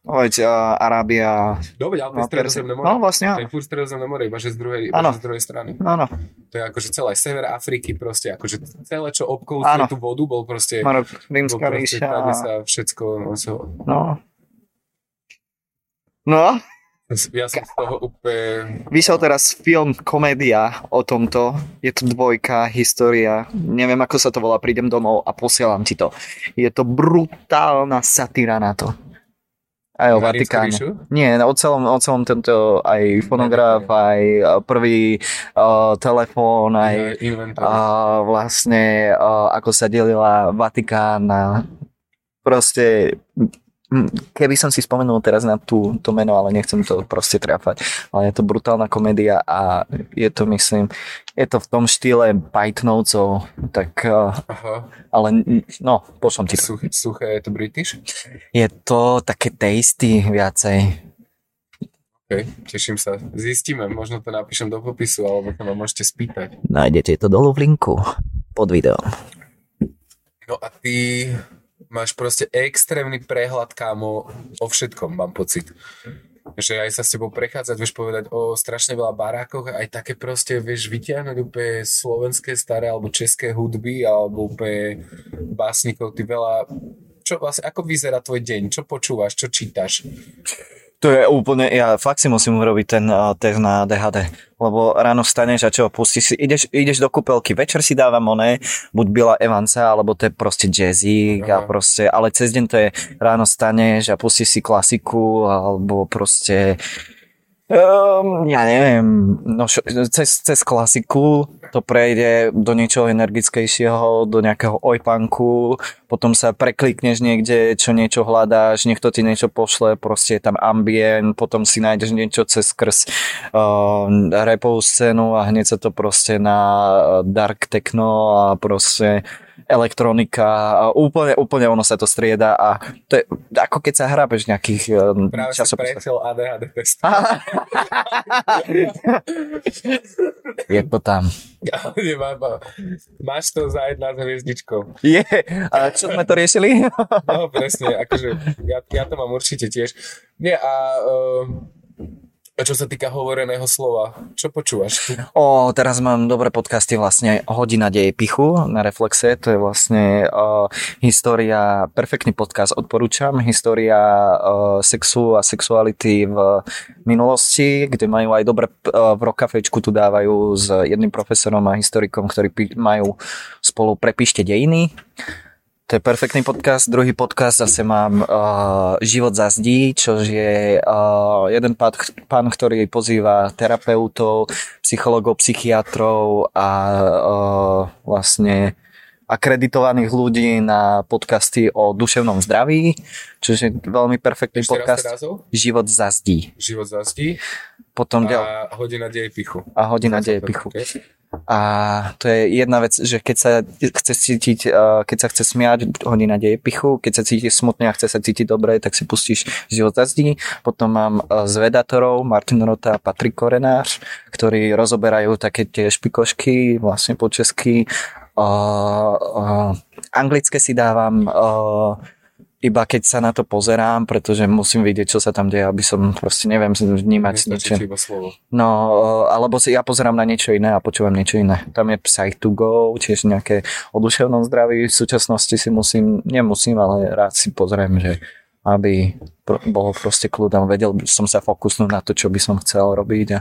hoď, uh, Arábia, Dobre, ale to je no, stredozemné more. no vlastne, To áno. je furt stredozemné more, iba že z druhej, iba že z druhej strany. Áno, To je akože celé sever Afriky proste, akože celé, čo Áno. obkoluje tú vodu, bol proste, Marok, Rímska ríša. tady sa všetko, no, so, No. No, ja som z toho úplne, vyšiel teraz film, komédia o tomto. Je to dvojka, história. Neviem, ako sa to volá, prídem domov a posielam ti to. Je to brutálna satíra na to. Aj o Na Vatikáne. ríšu? Nie, o celom, o celom tento aj fonograf, aj uh, prvý uh, telefón, aj a vlastne a, ako sa delila Vatikán a proste keby som si spomenul teraz na tú, to meno, ale nechcem to proste trafať, ale je to brutálna komédia a je to myslím, je to v tom štýle Pythonovcov, tak a, Aha, ale no, pošlom ti to. suché, suché, je to British? Je to také tasty viacej. OK, teším sa. Zistíme, možno to napíšem do popisu, alebo to ma môžete spýtať. Nájdete to dolu v linku pod videom. No a ty máš proste extrémny prehľad, kámo, o všetkom, mám pocit. Že aj sa s tebou prechádzať, vieš povedať o strašne veľa barákoch, aj také proste, vieš, vyťahnuť úplne slovenské staré alebo české hudby, alebo úplne básnikov, ty veľa... Čo vlastne, ako vyzerá tvoj deň? Čo počúvaš? Čo čítaš? To je úplne, ja fakt si musím urobiť ten uh, test na DHD, lebo ráno vstaneš a čo, pustíš si, ideš, ideš do kúpelky, večer si dávam oné, buď Bila Evansa, alebo to je proste jazzy a proste, ale cez deň to je ráno staneš a pustíš si klasiku, alebo proste Um, ja neviem, no šo, cez, cez klasiku to prejde do niečoho energickejšieho, do nejakého ojpanku, potom sa preklikneš niekde, čo niečo hľadáš, niekto ti niečo pošle, proste je tam ambient, potom si nájdeš niečo cez skrz uh, repovú scénu a hneď sa to proste na dark techno a proste elektronika úplne, úplne ono sa to strieda a to je ako keď sa hrábeš nejakých um, Práve časopisov. si prešiel ADHD test. Je to tam. Máš to za jedna hviezdičkou. Je. A čo sme to riešili? No presne, akože ja, ja to mám určite tiež. Nie a uh, čo sa týka hovoreného slova, čo počúvaš? O, teraz mám dobré podcasty vlastne Hodina deje pichu na Reflexe, to je vlastne uh, história, perfektný podcast odporúčam, história uh, sexu a sexuality v minulosti, kde majú aj dobre uh, v Rokafečku tu dávajú s jedným profesorom a historikom, ktorí majú spolu Prepíšte dejiny. To je perfektný podcast. Druhý podcast zase mám uh, Život za zdí, čo je uh, jeden pán, pán, ktorý pozýva terapeutov, psychologov, psychiatrov a uh, vlastne akreditovaných ľudí na podcasty o duševnom zdraví, čo je veľmi perfektný Ešte podcast. Život za zdí. Život zastí Potom ďal... a hodina deje pichu. a hodina deje pichu. A to je jedna vec, že keď sa chce cítiť, uh, keď sa chce smiať, hodina deje pichu, keď sa cíti smutne a chce sa cítiť dobre, tak si pustíš život za zdí. Potom mám uh, zvedatorov, Martin Rota a Patrik Korenář, ktorí rozoberajú také tie špikošky, vlastne po česky. Uh, uh, anglické si dávam uh, iba keď sa na to pozerám, pretože musím vidieť, čo sa tam deje, aby som proste neviem vnímať niečo. No, eh, alebo si ja pozerám na niečo iné a počúvam niečo iné. Tam je Psych to go, tiež nejaké o duševnom zdraví. V súčasnosti si musím, nemusím, ale rád si pozriem, že aby bolo proste kľudom, vedel by som sa fokusnúť na to, čo by som chcel robiť. A,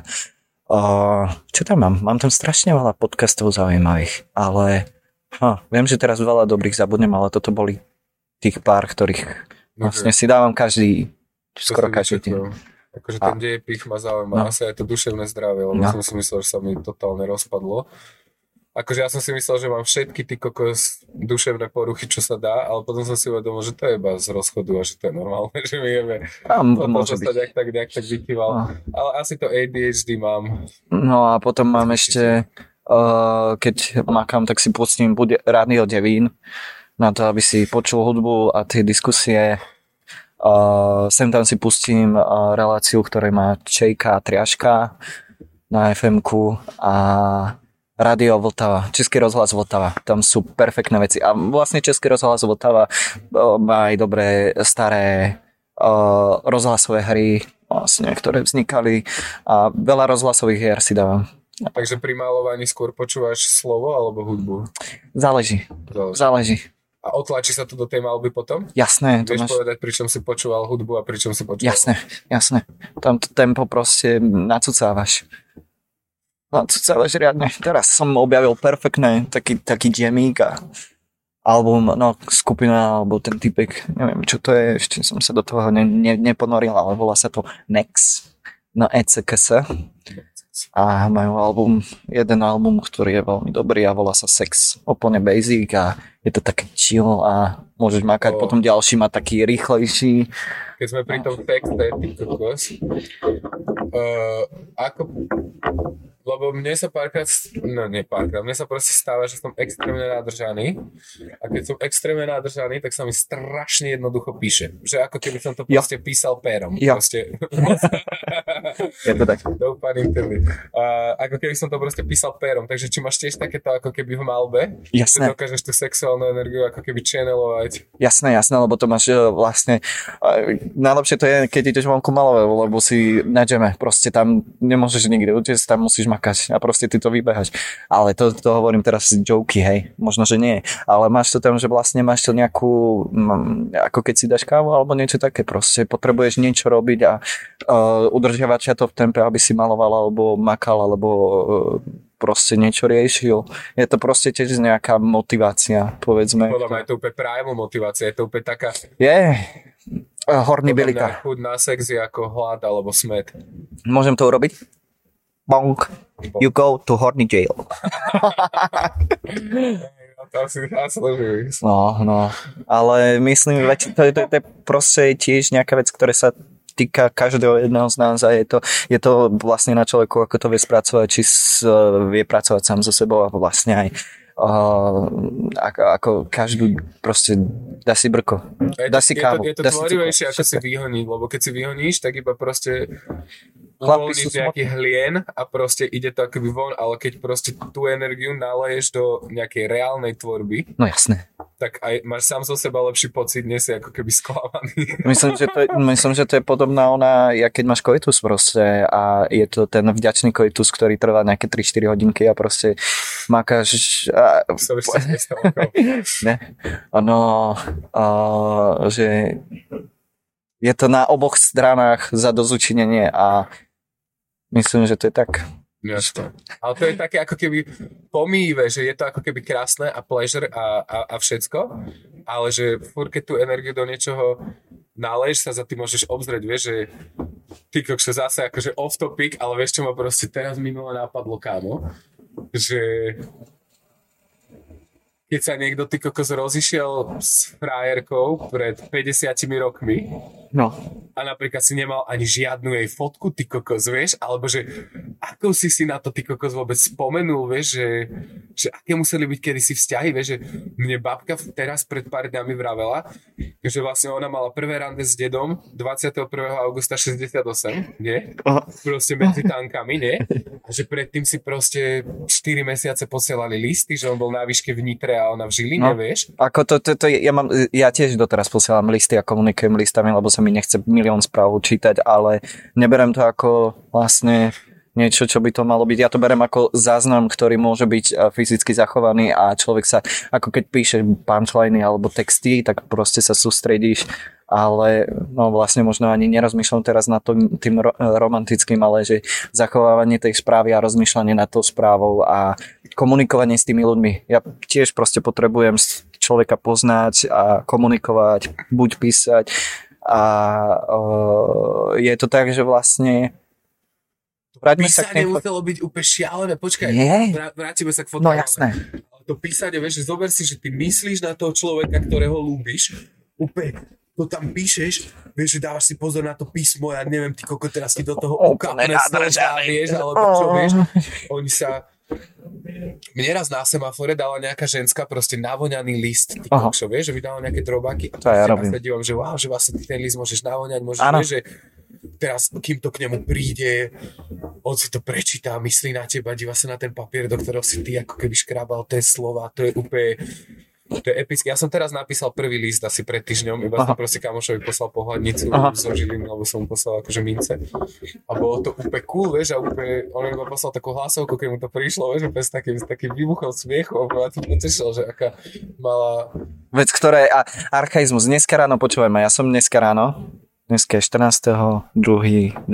čo tam mám? Mám tam strašne veľa podcastov zaujímavých, ale ha, viem, že teraz veľa dobrých zabudnem, ale toto boli tých pár, ktorých vlastne si dávam každý, To skoro každý deň. Akože ten deje pich ma zaujíma. No. Asi aj to duševné zdravie, lebo No. som si myslel, že sa mi totálne rozpadlo. Akože ja som si myslel, že mám všetky ty kokos duševné poruchy, čo sa dá, ale potom som si uvedomil, že to je iba z rozchodu a že to je normálne, že mi jeme. Tam To, môže byť. nejak tak, nejak tak vykyval. No. Ale asi to ADHD mám. No a potom mám ešte, uh, keď makám, tak si pustím bude rádio Devín na to, aby si počul hudbu a tie diskusie. Uh, sem tam si pustím uh, reláciu, ktoré má Čejka a Triaška na fm a Radio Vltava, Český rozhlas Vltava, tam sú perfektné veci. A vlastne Český rozhlas Vltava má aj dobré staré uh, rozhlasové hry, vlastne, ktoré vznikali a veľa rozhlasových hier si dávam. Takže pri malovaní skôr počúvaš slovo alebo hudbu? Záleží, Záleží. záleží. A otlačí sa to do tej malby potom? Jasné, to Vieš máš... povedať, pričom si počúval hudbu a pričom si počúval? Jasné, jasné. Tam to tempo proste nacucávaš. Nacucávaš riadne. Teraz som objavil perfektné taký, taký jamík a album, no skupina, alebo ten typek, neviem čo to je, ešte som sa do toho ne, ne, neponoril, ale volá sa to Nex na ECKS a majú album, jeden album, ktorý je veľmi dobrý a volá sa Sex, úplne basic a je to také chill a môžeš makať, O. potom ďalší má taký rýchlejší, Keď sme pri tom texte, ty kokos, uh, ako, lebo mne sa párkrát, no nie párkrát, mne sa proste stáva, že som extrémne nádržaný a keď som extrémne nádržaný, tak sa mi strašne jednoducho píše. Že ako keby som to proste písal pérom. Ja. Proste. je to tak. Pun intended. Uh, ako keby som to proste písal pérom. Takže či máš tiež takéto ako keby v malbe, že Jasné, dokážeš tú sexuálnu energiu ako keby channelovať. jasné, jasné, lebo to máš e, vlastne, e, najlepšie to je, keď ideš vonku malové, lebo si na džeme, proste tam nemôžeš nikde utiecť, tam musíš makať a proste ty to vybehaš. Ale to, to hovorím teraz joky, hej, možno, že nie, ale máš to tam, že vlastne máš to nejakú, mm, ako keď si dáš kávu alebo niečo také, proste potrebuješ niečo robiť a uh, udržiavať ťa to v tempe, aby si maloval alebo makal, alebo uh, proste niečo riešil. Je to proste tiež nejaká motivácia, povedzme. Podľa mňa je to úplne primal motivácia, je to úplne taká, Je, mňa bilika. chuť na sex je ako hlad alebo smet. Môžem to urobiť? Bonk. You go to horny jail. To. No, no. Ale myslím, to, je- to, to je proste tiež nejaká vec, ktorá sa týka každého jedného z nás a je to, je to vlastne na človeku, ako to vie spracovať, či s, vie pracovať sám so sebou a vlastne aj uh, ako, ako každú proste dá si brko. Je to, Dá si je kávu, to, je to dá si tvorivejšie, ako si vyhoniť, lebo keď si vyhoníš, tak iba proste Sú nejaký hlien a proste ide to akoby von, ale keď proste tú energiu naleješ do nejakej reálnej tvorby, No jasné. tak aj máš sám zo seba lepší pocit, nie si ako keby sklamaný. Myslím, že to je, myslím, že to je podobná ona, ja keď máš koitus proste a je to ten vďačný koitus, ktorý trvá nejaké 3-4 hodinky a proste makáš a, ne, ono, a, že je to na oboch stranách za dozučinenie a myslím, že to je tak. Jasne. Ale to je také ako keby pomýve, že je to ako keby krásne a pleasure a, a, a všetko, ale že furt keď tú energiu do niečoho naleješ sa za tým môžeš obzrieť, vieš, že ty kokšo zase akože off topic, ale vieš čo ma proste teraz minule napadlo, kámo, že keď sa niekto ty kokos rozišiel s frajerkou pred 50 rokmi No, a napríklad si nemal ani žiadnu jej fotku, ty kokos, vieš, alebo že ako si si na to ty kokos vôbec spomenul, vieš, že, že aké museli byť kedysi vzťahy, vieš, že mne babka teraz pred pár dňami vravela, že vlastne ona mala prvé rande s dedom 21. augusta 68, nie? Proste medzi tankami, nie? A že predtým si proste 4 mesiace posielali listy, že on bol na výške v Nitre a ona v Žiline, No. vieš? ako to, to, to ja, mám, ja tiež doteraz posielam listy a komunikujem listami, lebo sa mi nechce milión správ čítať, ale neberem to ako vlastne niečo, čo by to malo byť. Ja to berem ako záznam, ktorý môže byť eh, fyzicky zachovaný a človek sa, ako keď píše punchliny alebo texty, tak proste sa sústredíš ale no vlastne možno ani nerozmýšľam teraz nad tým, tým ro- romantickým, ale že zachovávanie tej správy a rozmýšľanie nad tou správou a komunikovanie s tými ľuďmi. Ja tiež proste potrebujem človeka poznať a komunikovať, buď písať a uh, je to tak, že vlastne vráťme sa k Písanie nej... muselo byť úplne šialené, počkaj, Nie. vrá- vrátime sa k No fotografii. jasné. Ale to písanie, vieš, že zober si, že ty myslíš na toho človeka, ktorého ľúbiš, úplne to tam píšeš, vieš, že dávaš si pozor na to písmo, ja neviem, ty koko teraz ti do toho slova, nadržaný. vieš, alebo čo, vieš, oni sa... Mne raz na semafore dala nejaká ženská proste navoňaný list, ty kokšo, vieš, že vydala nejaké drobaky a To ja robím. sa dívam, že wow, že vlastne ty ten list môžeš navoňať, môžeš, vieš, že teraz, kým to k nemu príde, on si to prečíta, myslí na teba, díva sa na ten papier, do ktorého si ty ako keby škrábal tie slova, to je úplne, to je epické. Ja som teraz napísal prvý list asi pred týždňom, iba som Aha. proste kamošovi poslal pohľadnicu Aha. zo Žiliny, lebo som mu poslal akože mince. A bolo to úplne cool, vieš, a úplne, on iba poslal takú hlasovku, keď mu to prišlo, vieš, úplne s takým, s takým výbuchom smiechu, a to potešil, že aká malá, Vec, ktorá je a, archaizmus. Dneska ráno, počúvajme, ja som dneska ráno, dneska je 14.2.2023,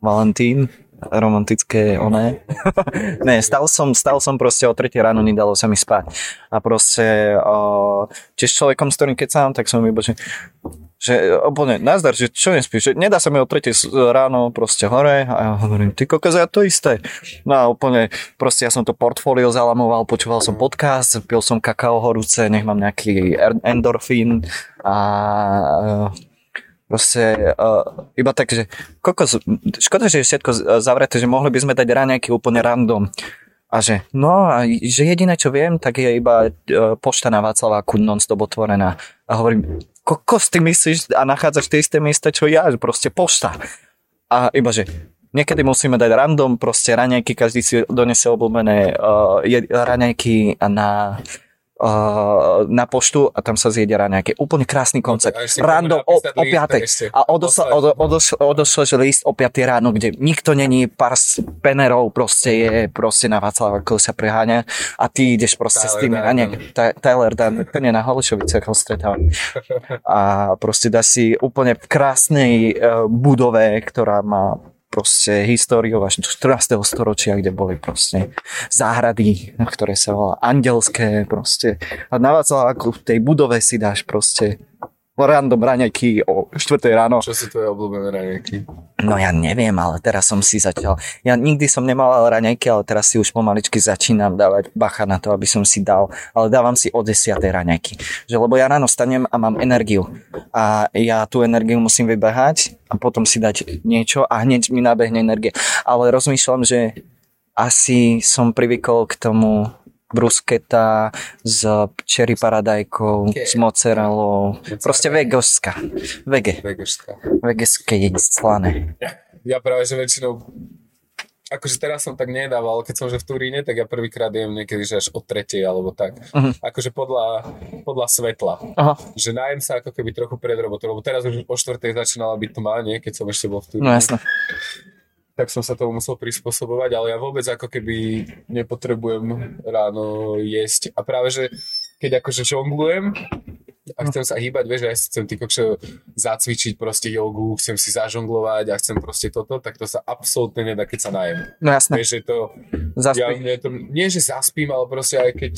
Valentín, romantické oné. ne, stal som, stal som proste o 3 ráno, nedalo sa mi spať. A proste, o, tiež človekom, s ktorým keď sám, tak som iba, že, že úplne, nazdar, že čo nespíš, že nedá sa mi o 3 s- ráno proste hore a ja hovorím, ty kokos, ja to isté. No a úplne, proste ja som to portfólio zalamoval, počúval som podcast, pil som kakao horúce, nech mám nejaký endorfín a proste uh, iba tak, že kokos, škoda, že je všetko z- zavreté, že mohli by sme dať raňajky úplne random. A že, no a že jediné, čo viem, tak je iba uh, pošta na Václaváku non-stop otvorená. A hovorím, kokos, ty myslíš a nachádzaš tie isté miesta, čo ja, proste pošta. A iba, že niekedy musíme dať random, proste raňajky, každý si donese obľúbené uh, je, raňajky na uh, na poštu a tam sa zjedia raňajky. Úplne krásny ešte Random komu o, o list 5. ešte. A Poslať. od, odos, odošleš list o 5 ráno, kde nikto není, pár spenerov proste je proste na Václaváku sa preháňa a ty ideš proste s Tyler tými Durden. raňajkami. Ty- Tyler Dunn, ten je na Holešoviciach, ho stretávam. A proste dá si úplne v krásnej uh, budove, ktorá má proste históriu až do 14. storočia, kde boli proste záhrady, ktoré sa volá andelské proste. A na Václaváku v tej budove si dáš proste random raňajky o 4 ráno. Čo sú tvoje obľúbené raňajky? No ja neviem, ale teraz som si začal. Ja nikdy som nemal raňajky, ale teraz si už pomaličky začínam dávať bacha na to, aby som si dal. Ale dávam si o 10 raňajky. Že, lebo ja ráno stanem a mám energiu. A ja tú energiu musím vybehať a potom si dať niečo a hneď mi nabehne energie. Ale rozmýšľam, že asi som privykol k tomu brusketa s cherry paradajkou, s mozzarellou. Proste vegoska. Vege. Vegerská. Vegeské slané. Ja práve, že väčšinou akože teraz som tak nedával, keď som že v Turíne, tak ja prvýkrát jem niekedy, že až od tretej alebo tak. Mhm. Akože podľa, podľa svetla. Aha. Že najem sa ako keby trochu pred robotou, lebo teraz už o štvrtej začínala byť tma, nie? Keď som ešte bol v Turíne. No jasné. Tak som sa tomu musel prispôsobovať, ale ja vôbec ako keby nepotrebujem ráno jesť. A práve, že keď akože žonglujem a chcem sa hýbať, vieš, ja chcem ty kokšo zacvičiť proste jogu, chcem si zažonglovať a chcem proste toto, tak to sa absolútne nedá, keď sa najem. No jasné. Vieš, že to, ja, Zaspí. mne to, nie že zaspím, ale proste aj keď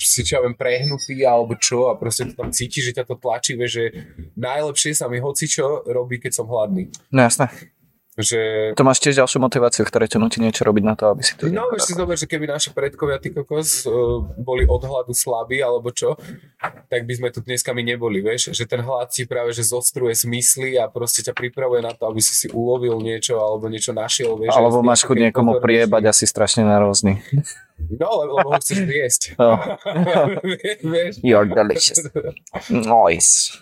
si čo ja viem, prehnutý alebo čo a proste to tam cítiš, že ťa to tlačí, vieš, že najlepšie sa mi hocičo robí, keď som hladný. No jasné. Že To máš tiež ďalšiu motiváciu, ktorá ťa nutí niečo robiť na to, aby si to... No, vieš si zober, že keby naši predkovia, ty kokos, uh, boli od hladu slabí, alebo čo, tak by sme tu dneska my neboli, vieš, že ten hlad ti práve, že zostruje zmysly a proste ťa pripravuje na to, aby si si ulovil niečo, alebo niečo našiel, vieš. Alebo máš taký niekomu priebať asi strašne narózny. No, lebo, lebo ho chceš jesť. Oh, vieš? you're delicious. Nice.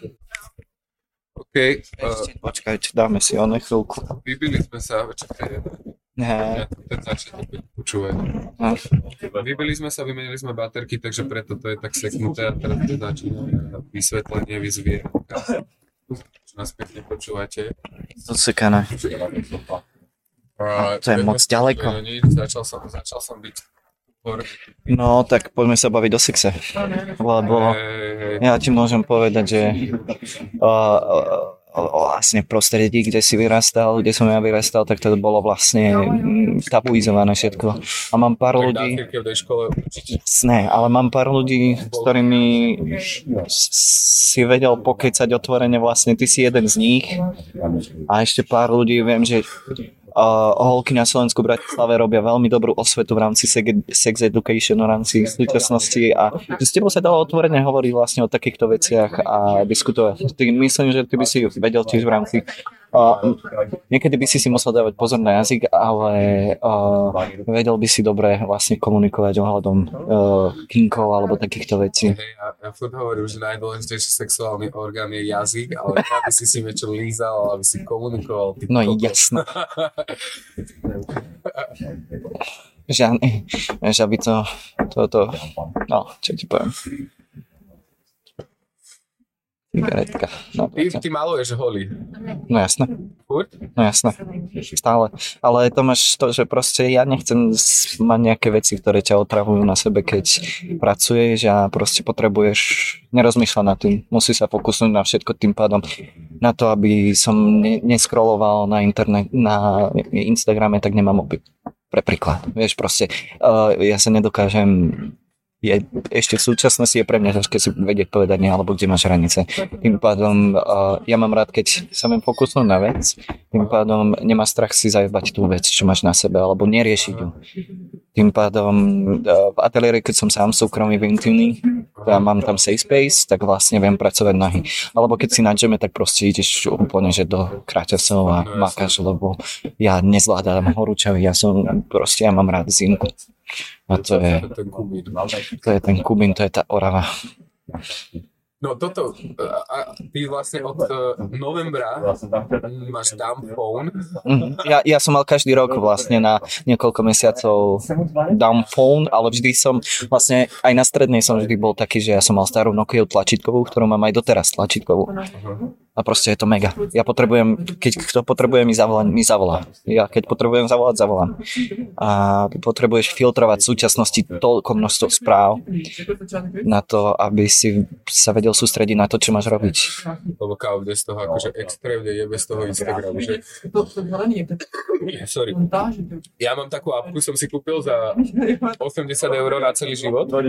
OK, uh, Ešte, počkajte, dáme si o chvíľku. vybili sme sa, čakaj, Ne. ten začne počúvať. Vybili sme sa, vymenili sme baterky, takže preto to je tak seknuté a teraz to začína vysvetlenie vyzvie. Čo nás pekne počúvate. Zasekané. To je moc ďaleko. Nič, začal som, začal som byť No, tak poďme sa baviť o sexe. Lebo hej. ja ti môžem povedať, že uh, uh, vlastne v prostredí, kde si vyrastal, kde som ja vyrastal, tak to bolo vlastne tabuizované všetko. A mám pár ľudí, ne, ale mám pár ľudí, s ktorými si vedel pokecať otvorene vlastne, ty si jeden z nich. A ešte pár ľudí, viem, že uh, holky na Slovensku v Bratislave robia veľmi dobrú osvetu v rámci seg- sex education, v rámci súčasnosti a s tebou sa dalo otvorene hovoriť vlastne o takýchto veciach a diskutovať. Ty, myslím, že ty by si vedel tiež v rámci Niekedy by si si musel dávať pozor na jazyk, ale uh, vedel by si dobre vlastne komunikovať ohľadom uh, kinkov alebo takýchto vecí. Hej, ja, ja furt hovorím, že najdôležitejší sexuálny orgán je jazyk, ale aby si si niečo lízal, aby si komunikoval. Ty No jasno. Že aby to, to, to, no, čo ti poviem. Cigaretka. No, Ty, ty maluješ holý. no jasné, Furt? no jasné. Stále. Ale to máš to, že proste ja nechcem mať nejaké veci, ktoré ťa otravujú na sebe, keď pracuješ a proste potrebuješ nerozmýšľať nad tým. Musí sa fokusnúť na všetko tým pádom na to, aby som ne- neskroloval na internet, na Instagrame, tak nemám mobil. Pre príklad. Vieš, proste uh, ja sa nedokážem je, ešte v súčasnosti je pre mňa ťažké si vedieť povedať nie, alebo kde máš hranice. Tým pádom uh, ja mám rád, keď sa viem fokusnúť na vec, tým pádom nemá strach si zajebať tú vec, čo máš na sebe, alebo neriešiť ju. Tým pádom uh, v ateliéri, keď som sám súkromný v intimný, ja mám tam safe space, tak vlastne viem pracovať nohy. Alebo keď si na džeme, tak proste ideš úplne, že do kraťasov a No, makáš, lebo ja nezvládam horúčavy, ja som proste, ja mám rád zimku. A to je, Ten kubík. to je ten Kubín, to je tá Orava. No toto, a, ty vlastne od uh, novembra máš dumb phone. Mhm. Ja, ja som mal každý rok vlastne na niekoľko mesiacov down phone, ale vždy som, vlastne aj na strednej som vždy bol taký, že ja som mal starú Nokia tlačítkovú, ktorú mám aj doteraz tlačítkovú. A proste je to mega. Ja potrebujem, keď kto potrebuje mi zavolať, mi zavolá. Ja keď potrebujem zavolať, zavolám. A potrebuješ filtrovať v súčasnosti toľko množstvo správ na to, aby si sa vedel sústrediť na to, čo máš robiť. Lebo kávo bez toho akože extrémne je bez toho Instagram, že... Sorry. Ja mám takú apku, som si kúpil za 80 eur na celý život. To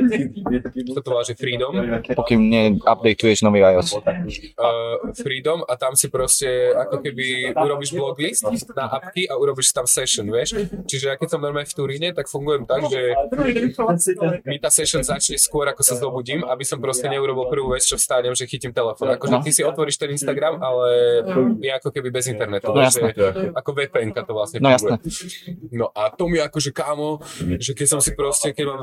to volá, že Freedom. Pokým neupdateuješ nový iOS. Uh, Freedom a tam si proste ako keby urobíš blog list na apky a urobíš tam session, vieš. Čiže ja keď som normálne v Turíne, tak fungujem tak, že mi tá session začne skôr, ako sa zobudím, aby som proste neurobil prvú vec, čo vstanem, že chytím telefón. Akože ty si otvoríš ten Instagram, ale je ako keby bez internetu. No, jasné. Ako VPN to vlastne No funguje. No a to mi akože kámo, že keď som si proste, keď mám,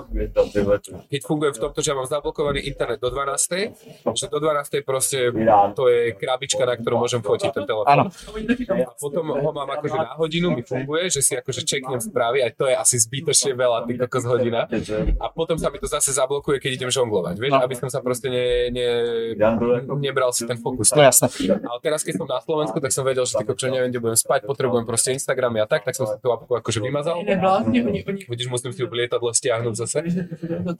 keď fungujem v tomto, že ja mám zablokovaný internet do 12. že do 12. proste to je krabička, na ktorú môžem fotiť ten telefón. A potom ho mám akože na hodinu, mi funguje, že si akože čeknem správy, aj to je asi zbytočne veľa, ty kokos hodina. A potom sa mi to zase zablokuje, keď idem žonglovať, vieš, No. aby som sa proste ne, ne, nebral si ten fokus. No jasné. Ale teraz, keď som na Slovensku, tak som vedel, že ty kokos, neviem, kde budem spať, potrebujem proste Instagram a tak, tak som si tú apku akože vymazal. Vidíš, musím si ju v lietadle stiahnuť zase.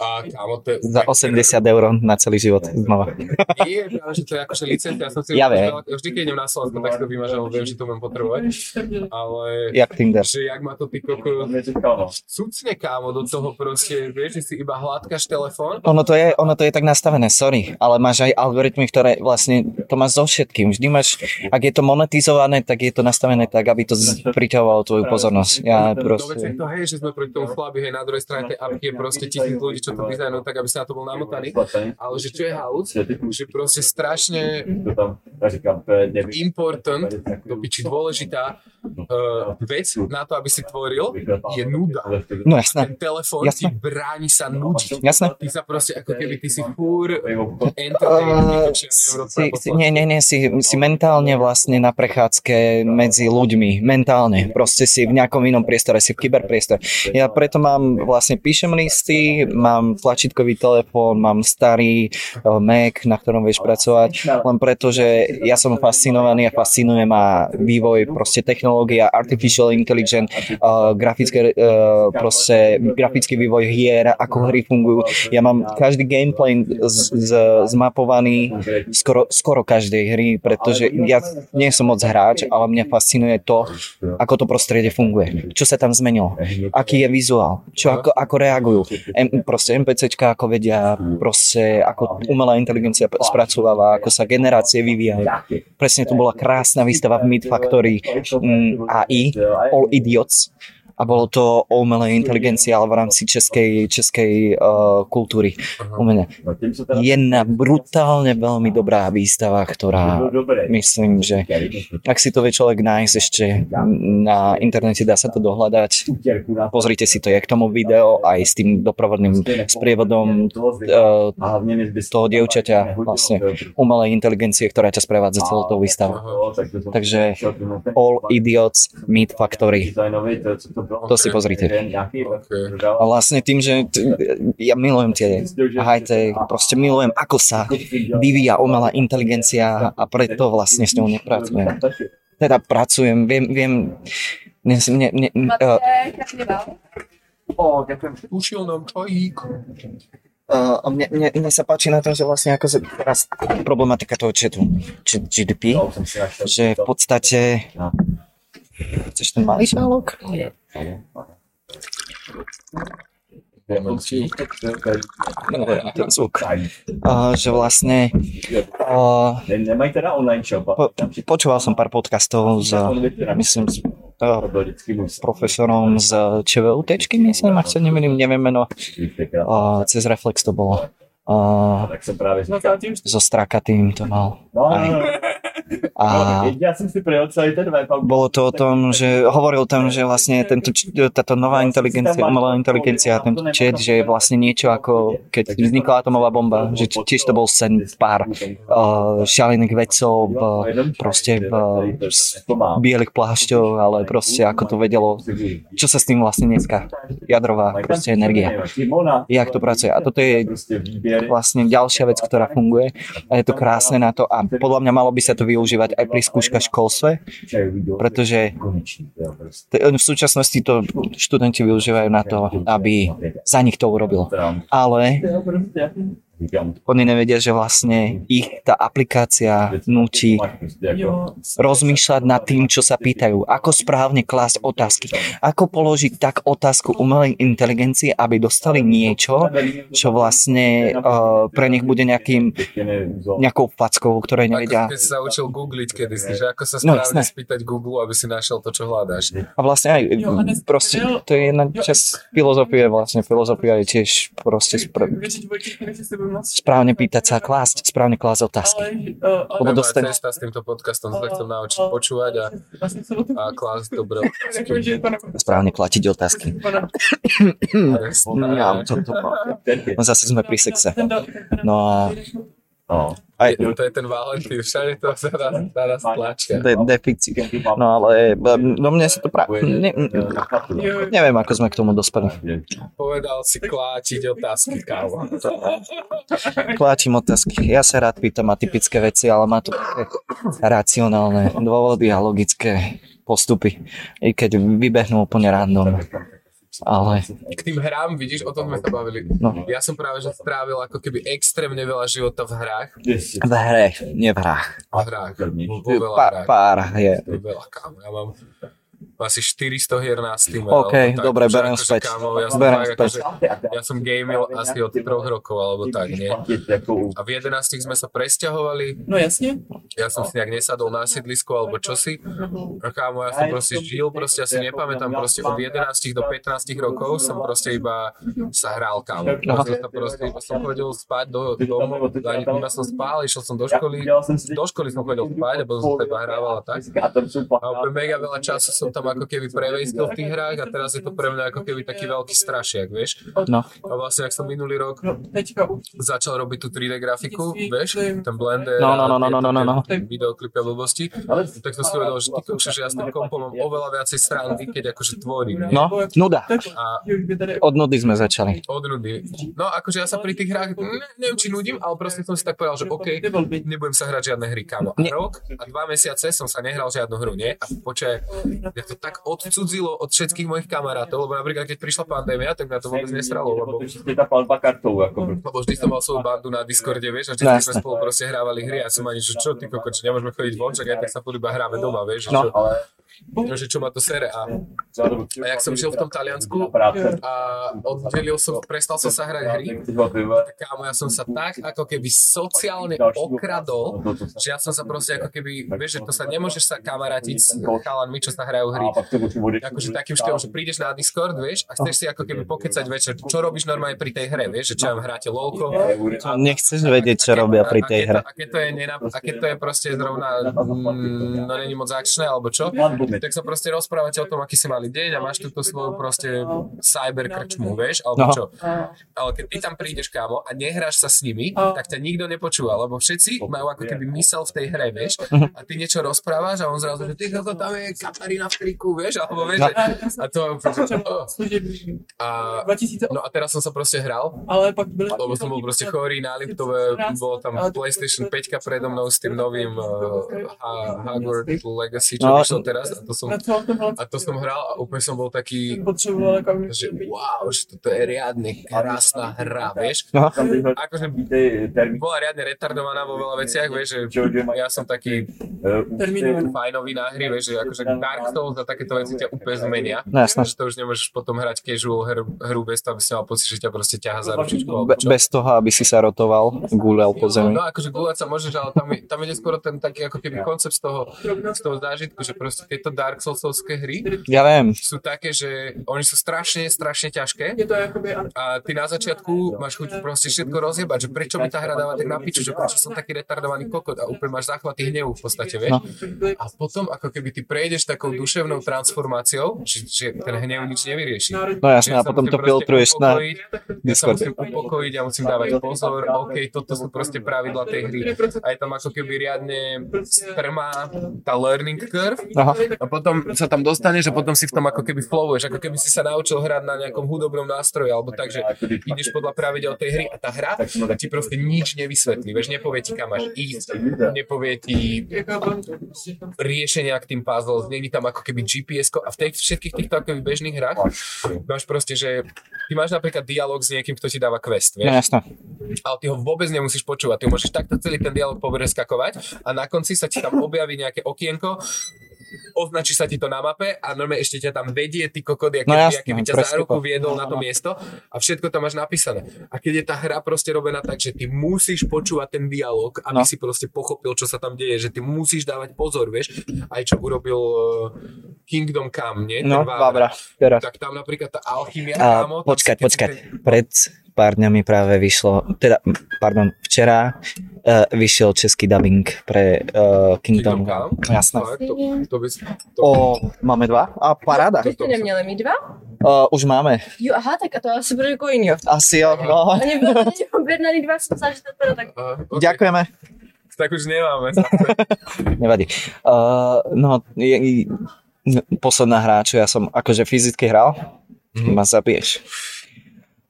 A kámo, to je Za 80 eur na celý život znova. Nie, práve, že to je akože licencia. Ja som si Ja veľa- Vždy, keď idem na Slovensko, tak to vymažem, viem, že to budem potrebovať. Ale Jak Tinder. že jak ma to ty koko cucne kámo do toho proste, vieš, že si iba hladkáš telefón. Ono to, je, ono to je tak nastavené, sorry, ale máš aj algoritmy, ktoré vlastne, to máš so všetkým. Vždy máš, ak je to monetizované, tak je to nastavené tak, aby to z- priťahovalo tvoju pozornosť. Ja proste... to, hej, že sme proti tomu chlapi, hej, na druhej strane tej apky je proste tisíc ľudí, čo to dizajnujú tak, aby sa na to bol namotaný. Ale že čo je halus, že proste strašne important, to piči dôležitá uh, vec na to, aby si tvoril, je nuda. No jasné, Ten telefón ti Jasné. bráni sa nudiť. jasné. Ty sa proste ako keby ty si fúr entertainment, Uh, si, si, nie, nie, nie, si, si mentálne vlastne na prechádzke medzi ľuďmi, mentálne, proste si v nejakom inom priestore, si v kyberpriestore. Ja preto mám, vlastne píšem listy, mám tlačítkový telefón, mám starý uh, Mac, na ktorom vieš pracovať, len preto, že ja som fascinovaný a fascinuje ma vývoj proste technológia, artificial intelligence, uh, grafické, uh, proste grafický vývoj hier, ako hry fungujú. Ja mám každý gameplay z, z, zmapovaný skoro, skoro každej hry, pretože ja nie som moc hráč, ale mňa fascinuje to, ako to prostredie funguje. Čo sa tam zmenilo, aký je vizuál, čo ako, ako reagujú. M, proste NPCčka ako vedia, proste ako umelá inteligencia spracováva, ako sa generácie vyvíjajú. Presne tu bola krásna výstava v Mid Factory mm, AI, All Idiots, a bolo to o umelej inteligencii, ale v rámci českej, českej uh, kultúry umenia. Jedna brutálne veľmi dobrá výstava, ktorá myslím, že ak si to vie človek nájsť ešte na internete, dá sa to dohľadať. Pozrite si to, je k tomu video aj s tým doprovodným sprievodom uh, toho dievčaťa, vlastne umelej inteligencie, ktorá ťa sprevádza celou tou výstavou. Takže All Idiots Meet Factory. To si pozrite. A vlastne tým, že t- ja milujem tie high-tech, proste milujem, ako sa vyvíja umelá inteligencia a preto vlastne s ňou nepracujem. Teda pracujem, viem, viem, ne, ne, ne, uh, Ušiel nám čajík. uh, mne, mne, mne sa páči na tom, že vlastne ako sa teraz problematika toho chatu, či- GDP, že v podstate Chceš ten malý šálok? No, Uh, že vlastne uh, po, počúval som pár podcastov s, myslím, s uh, profesorom z ČVUTčky, myslím, ak sa nemýlim, neviem meno, uh, cez Reflex to bolo. Uh, Tak právě říkal. so Strakatým to mal. No, no, no. A Ja som si prejel celý ten a- bolo to o tom, že hovoril tam, že vlastne tento, táto nová inteligencia, umelá inteligencia, tento chat, že je vlastne niečo ako keď vznikla atomová bomba, že tiež to bol sen pár uh, šialených vedcov, uh, proste v, z bielých plášťov, ale proste ako to vedelo, čo sa s tým vlastne dneska, jadrová proste energia, jak to pracuje. A toto je vlastne ďalšia vec, ktorá funguje a je to krásne na to a podľa mňa malo by sa to využívať aj pri skúškach v školstve, pretože v súčasnosti to študenti využívajú na to, aby za nich to urobil. Ale oni nevedia, že vlastne ich tá aplikácia nutí rozmýšľať nad tým, čo sa pýtajú. Ako správne klásť otázky. Ako položiť tak otázku umelej inteligencii, aby dostali niečo, čo vlastne uh, pre nich bude nejakým, nejakou fackou, ktorej nevedia. Ako keď sa učil googliť kedysi, že ako sa No, správne jasné. spýtať Google, aby si našiel to, čo hľadáš. A vlastne aj proste, to je jedna časť filozofie, vlastne filozofia je tiež proste spr- správne pýtať sa a klásť, správne klásť otázky. Je moja dostane- cesta s týmto podcastom, sa chcem naučiť počúvať a, a klásť dobré otázky. Správne klatiť otázky. Ja, to, to, no zase sme pri sexe. No a aj To je ten Valentín, všade to sa nás, na nás tlačia. de, deficit. No ale no mne sa to práve... Ne, neviem, ako sme k tomu dospeli. Povedal si kláčiť otázky, kámo. Kláčim otázky. Ja sa rád pýtam atypické veci, ale má to také racionálne dôvody a logické postupy. I keď vybehnú úplne random. Ale K tým hrám, vidíš, o tom sme sa bavili. No. Ja som práve že strávil ako keby extrémne veľa života v hrách. v hre, nie v hrách. V hrách. Vo, veľa Pár, hrách. pár je. Veľa, kámo. Ja mám asi 400 hier na Steam. OK, alebo tak, dobre, berem akože, späť. Kámo, ja som Berem tak, späť. akože, ja som gamil asi od 3 rokov, alebo tak, nie? A v 11 sme sa presťahovali, No jasne. ja som si nejak nesadol na sídlisku alebo čosi. A kámo, ja som proste žil, proste ja si nepamätám, proste od 11 do 15 rokov som proste iba sa hral, kámo. Proste, sa proste, iba som chodil spať do domu, ani iba som spál, išiel som do školy, do školy som chodil spať a potom som sa iba hrával a tak. A úplne mega veľa času som tam ako keby prevejstil v tých hrách a teraz je to pre mňa ako keby taký veľký strašiak, vieš. No. A vlastne, ak som minulý rok No, začal robiť tú 3D grafiku, vieš, ten blender No, no, no, a no, no, no, no, no. tie videoklipy a blbosti, tak som si uvedomil, že ty kokšo, že ja s tým kompom mám oveľa viacej stránky, keď akože tvorím. nie? No, nuda. A. Od nudy sme začali. od nudy. No akože ja sa pri tých hrách, ne, neviem či nudím, ale proste som si tak povedal, že OK, nebudem sa hrať žiadne hry, kámo. A rok a dva mesiace som sa nehral žiadnu hru, nie? A počkaj, mňa to tak odcudzilo od všetkých mojich kamarátov, lebo napríklad keď prišla pandémia, tak mňa to vôbec nestralo, lebo tá palba kartou, ako lebo vždy som mal svoju bandu na Discorde, vieš, a vždy No, sme spolu proste hrávali hry a som ani, že čo ty koko, či nemôžeme chodiť von, čak aj tak sa iba hráme doma, vieš, že No. čo, ale že čo ma to sere. A, a jak som žil v tom Taliansku a oddelil som, prestal som sa hrať hry, tak kámo, ja som sa tak ako keby sociálne okradol, že ja som sa proste ako keby, vieš, že to sa nemôžeš sa kamarátiť s chalanmi, čo sa hrajú hry. Akože takým štýlom, že prídeš na Discord, vieš, a chceš si ako keby pokecať večer, čo robíš normálne pri tej hre, vieš, že čo vám hráte lolko. Nechceš vedieť, čo robia pri tej hre. A keď to je, a keď to je proste zrovna, mm, no není moc akčné, alebo čo, tak sa proste rozprávate o tom, aký si mali deň a máš túto svoju proste cyber krčmu, vieš, alebo No. čo. Ale keď ty tam prídeš, kámo, a nehráš sa s nimi, tak ťa nikto nepočúva, lebo všetci majú ako keby mysel v tej hre, vieš, a ty niečo rozprávaš a on zrazu, že ty to tam je Katarína v triku, vieš, alebo vieš, No. že, a to je úplne, oh. a, 2008, no a teraz som sa proste hral ale pak byly... lebo som bol proste chorý na Liptove, bolo tam PlayStation 5 predo mnou s tým novým uh, Hogwarts Legacy, čo No. vyšlo teraz a to som, a to som hral a úplne som bol taký, jako... že wow, že toto je riadne krásna hra, vieš. No. Akože bola riadne retardovaná vo veľa veciach, vieš, že ja som taký fajnový na hry, vieš, že akože Dark Souls a takéto veci ťa úplne zmenia. No. Že to už nemôžeš potom hrať casual hru, hru bez toho, aby si mal pocit, že ťa proste ťaha za ručičku. Be- bez toho, aby si sa rotoval, gúľal po zemi. No akože gulať sa môžeš, ale tam, tam ide skoro ten taký ako keby koncept z toho, z toho zážitku, že proste keď tieto Dark Soulsovské hry Ja viem. sú také, že oni sú strašne, strašne ťažké a ty na začiatku máš chuť proste všetko rozjebať, že prečo mi tá hra dáva tak na piču, že prečo som taký retardovaný kokot a úplne máš záchvaty hnevu v podstate, vieš. No. A potom ako keby ty prejdeš takou duševnou transformáciou, že, že ten hnev nič nevyrieši. No jasné, a potom to filtruješ na Ja sa musím upokojiť, ja musím dávať pozor, OK, toto sú proste pravidla tej hry. A je tam ako keby riadne strmá tá learning curve Aha. A potom sa tam dostaneš a potom si v tom ako keby flowuješ, ako keby si sa naučil hrať na nejakom hudobnom nástroji, alebo tak, že ideš podľa pravidel tej hry a tá hra ti proste nič nevysvetlí, vieš, nepovie ti kam máš ísť, nepovie ti riešenia k tým puzzles, není tam ako keby gps a v tej, všetkých týchto akoby bežných hrách máš proste, že ty máš napríklad dialog s niekým, kto ti dáva quest, No vieš, jasné. ale ty ho vôbec nemusíš počúvať, ty môžeš takto celý ten dialog popreskakovať a na konci sa ti tam objaví nejaké okienko, označí sa ti to na mape a normálne ešte ťa tam vedie, ty kokody, No no jasné, aké by ťa za ruku viedol na to miesto a všetko tam máš napísané. A keď je tá hra proste robená tak, že ty musíš počúvať ten dialog, aby No. si proste pochopil, čo sa tam deje, že ty musíš dávať pozor, vieš, aj čo urobil uh, Kingdom Come, nie? No, Vávra. Vavra. Teraz. Tak tam napríklad tá alchymia, A kámo, počkať, počkať. ten- Pred pár dňami práve vyšlo, teda, pardon, včera uh, vyšiel český dubbing pre uh, Kingdom Kingdom. Come? Jasné. To, to by, to, O, máme dva? A paráda. Vy jste neměli mít dva? Uh, už máme. Jo, aha, tak a to asi bude jako jinýho. Asi jo, no. Oni byli objednaný dva, jsem myslela, že to teda tak... uh, okay. Ďakujeme. Tak už nemáme. Nevadí. Uh, no, je, je, posledná hra, čo ja som akože fyzicky hral, Mhm. ma zabiješ.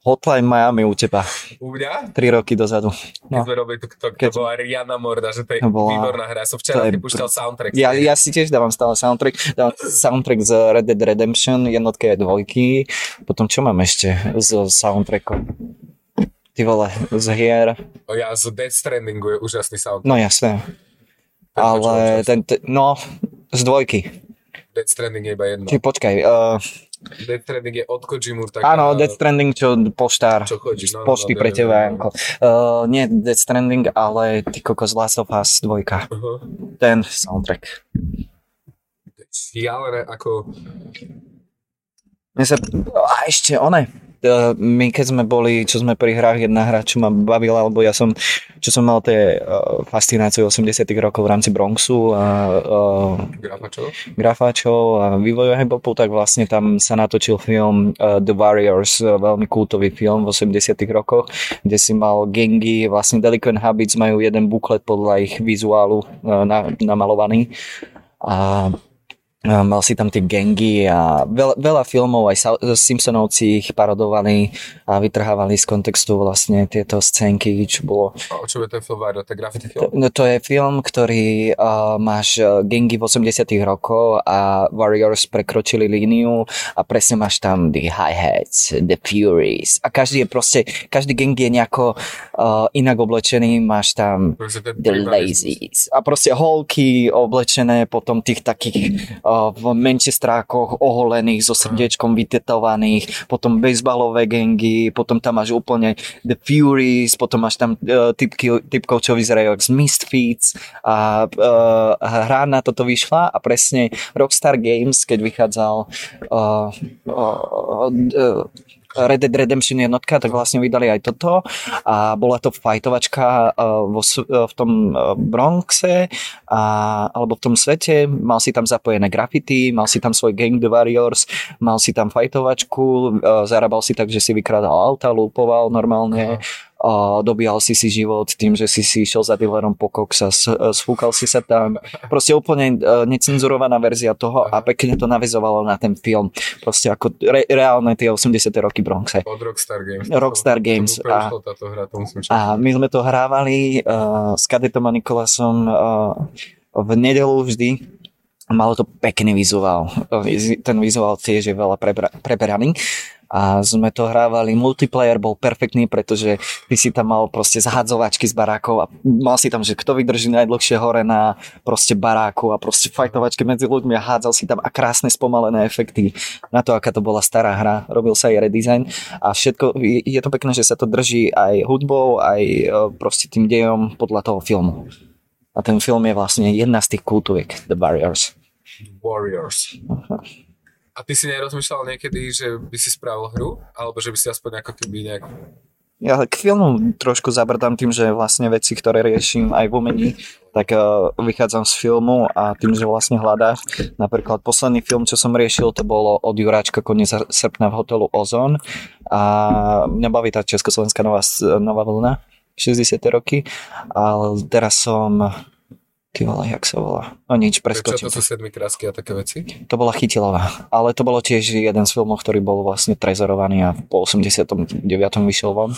Hotline Miami u teba, U mňa? 3 roky dozadu. Keď No. sme robili, to, to, to Keď- bola riadna morda, že to je bola- výborná hra. Som včera je púšťal soundtrack. Ja, ja si tiež dávam stále soundtrack. Dávam soundtrack z Red Dead Redemption, jednotky aj dvojky. Potom čo mám ešte z soundtrackom? Ty vole, z hier. O, ja z Death Strandingu je úžasný soundtrack. No jasné. Ten Ale ten, ten, no, z dvojky. Death Stranding je iba jedno. Či počkaj, uh, Death Stranding je od Kojimu. Tak, áno, Death Stranding, čo poštár. Čo chodí, z no, no, pošty no, pre viem, teba. Janko. Uh, nie Death Stranding, ale ty kokos Last of Us 2. Uh-huh. Ten soundtrack. Šialené, ako... Mne sa... A ešte one. Uh, my keď sme boli, čo sme pri hrách, jedna hra, čo ma bavila, lebo ja som, čo som mal tie uh, fascinácie 80 rokov v rámci Bronxu a uh, Grafačov? grafáčov a vývoju hip-hopu, tak vlastne tam sa natočil film The Warriors, veľmi kultový film v 80 rokoch, kde si mal gengy, vlastne Delinquent Habits majú jeden buklet podľa ich vizuálu na, namalovaný a mal si tam tie gengy a veľa, veľa filmov, aj Sa- Simpsonovci ich parodovali a vytrhávali z kontextu vlastne tieto scénky, čo bolo A o čom je ten film Vario? To je graffiti film? No to je film, ktorý uh, máš uh, gengy v 80 rokov a Warriors prekročili líniu a presne máš tam the hi-hats, the furies a každý je proste, každý gang je nejako uh, inak oblečený, máš tam the lazies a proste holky oblečené potom tých takých uh, v menčestrákoch oholených so srdiečkom vytetovaných, potom bejsbalové gengy, potom tam máš úplne The Furies, potom máš tam uh, typky, typkov, čo vyzerajú z Misfits a uh, hra na toto vyšla a presne Rockstar Games, keď vychádzal uh, uh, uh, Red Dead Redemption jednotka, tak vlastne vydali aj toto a bola to fajtovačka uh, vo, uh, v tom uh, Bronxe a, alebo v tom svete, mal si tam zapojené graffiti, mal si tam svoj gang The Warriors, mal si tam fajtovačku, zarábal si tak, že si vykradal auta, lúpoval normálne, uh, dobíjal si si život tým, že si si išiel za dealerom po koks a s- uh, sfúkal si sa tam. Proste úplne uh, necenzurovaná verzia toho a pekne to navizovalo na ten film. Proste ako re, reálne tie 80. roky Bronxe. Od Rockstar Games. Rockstar Games, To, to, a- to, táto hra, to musím. A my sme to hrávali uh, s kadetom a Nikolasom uh, v nedelu vždy. Malo to pekný vizuál. Ten vizuál tiež je veľa prebra- preberaný. A sme to hrávali, multiplayer bol perfektný, pretože ty si tam mal proste zahadzovačky z barákov a mal si tam, že kto vydrží najdlhšie hore na proste baráku a proste fajtovačky medzi ľuďmi a hádzal si tam a krásne spomalené efekty na to, aká to bola stará hra. Robil sa aj redesign a všetko, je- to pekné, že sa to drží aj hudbou, aj e, proste tým dejom podľa toho filmu. A ten film je vlastne jedna z tých kultoviek, The Barriers. Warriors. A ty si nerozmýšľal niekedy, že by si spravil hru? Alebo že by si aspoň ako keby nejak... Ja k filmu trošku zabrdám tým, že vlastne veci, ktoré riešim aj v umení, tak uh, vychádzam z filmu a tým, že vlastne hľadáš. Napríklad posledný film, čo som riešil, to bolo od Juráčka koniec srpna v hotelu Ozon a mňa baví tá československá nová, nová vlna, 60. roky, ale teraz som Ty vole, jak sa volá? No nič, Čo preskočím. to sú sedmi krásky a také veci? To bola Chytilová, ale to bolo tiež jeden z filmov, ktorý bol vlastne trezorovaný a po 89. vyšiel von.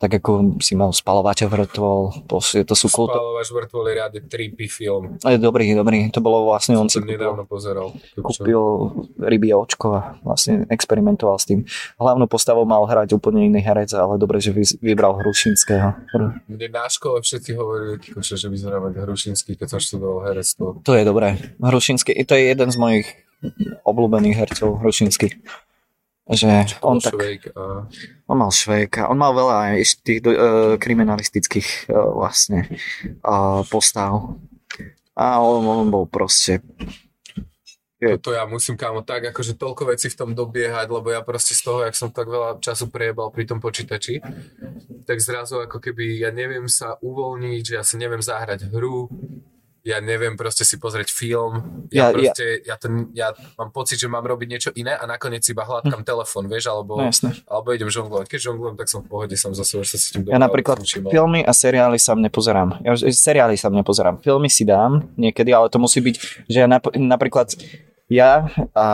Tak ako si mal spalovateľ vrtvol, proste to sú kulto... Spalovač vrtvoli riade trippy film. Ale dobrý, dobrý, to bolo vlastne, on si kúpil, nedávno pozeral. kúpil rybie očko a vlastne experimentoval s tým. Hlavnú postavu mal hrať úplne iný herec, ale dobre, že vy- vybral Hrušinského. Mne na škole všetci hovorili, že vyzerá ako Hrušinský, keď som študoval herectvo. To je dobré. Hrušinský, to je jeden z mojich obľúbených hercov, Hrušinský. Že on tak... Švejk a... On mal švéka, on mal veľa aj tých uh, kriminalistických uh, vlastne uh, postav. A on, on bol proste... Toto ja musím, kámo, tak akože toľko vecí v tom dobiehať, lebo ja proste z toho, jak som tak veľa času prejebal pri tom počítači, tak zrazu ako keby ja neviem sa uvoľniť, že ja si neviem zahrať hru, ja neviem proste si pozrieť film, ja, Ja- ja proste, ja, to, ja mám pocit, že mám robiť niečo iné a nakoniec iba hľadkám telefón, vieš, alebo, No jasné. alebo idem žonglovať. Keď žonglujem, tak som v pohode sám za sebou, že sa s tým Ja dobre napríklad ale- filmy a seriály sa nepozerám. Ja seriály sa nepozerám. Filmy si dám niekedy, ale to musí byť, že ja nap- napríklad ja a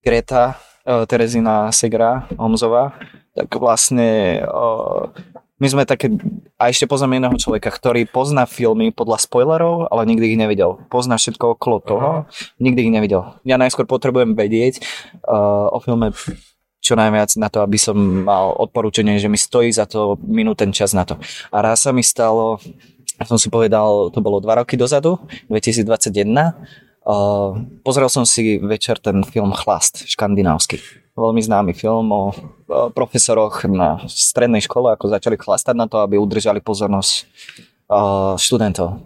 Greta uh, Terezina Segra Homzová, tak vlastne uh, my sme také, a ešte poznám jedného človeka, ktorý pozná filmy podľa spoilerov, ale nikdy ich nevidel. Pozná všetko okolo toho, nikdy ich nevidel. Ja najskôr potrebujem vedieť uh, o filme čo najviac na to, aby som mal odporúčanie, že mi stojí za to minúť ten čas na to. A raz sa mi stalo, som si povedal, to bolo dva roky dozadu, 2021, Uh, pozrel som si večer ten film Chlast, škandinávsky. Veľmi známy film o, profesoroch na strednej škole, ako začali chlastať na to, aby udržali pozornosť študentov.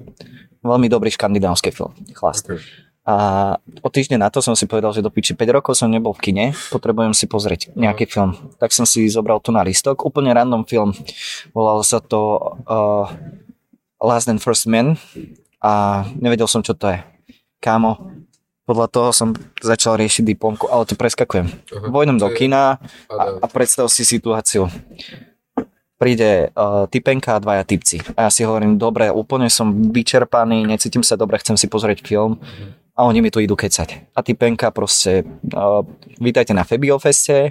Veľmi dobrý škandinávsky film, Chlast. Okay. A o týždeň na to som si povedal, že do piči 5 rokov som nebol v kine, potrebujem si pozrieť nejaký film. Tak som si zobral tu na listok, úplne random film. Volal sa to uh, Last and First Man a nevedel som, čo to je. Kámo, podľa toho som začal riešiť diplomku, ale to preskakujem. Aha. Vojdem do kina a, a predstav si situáciu. Príde uh, typenka a dvaja typci. A ja si hovorím, dobre, úplne som vyčerpaný, necítim sa dobre, chcem si pozrieť film. A oni mi tu idú kecať. A typenka proste, uh, vítajte na Fabio Feste.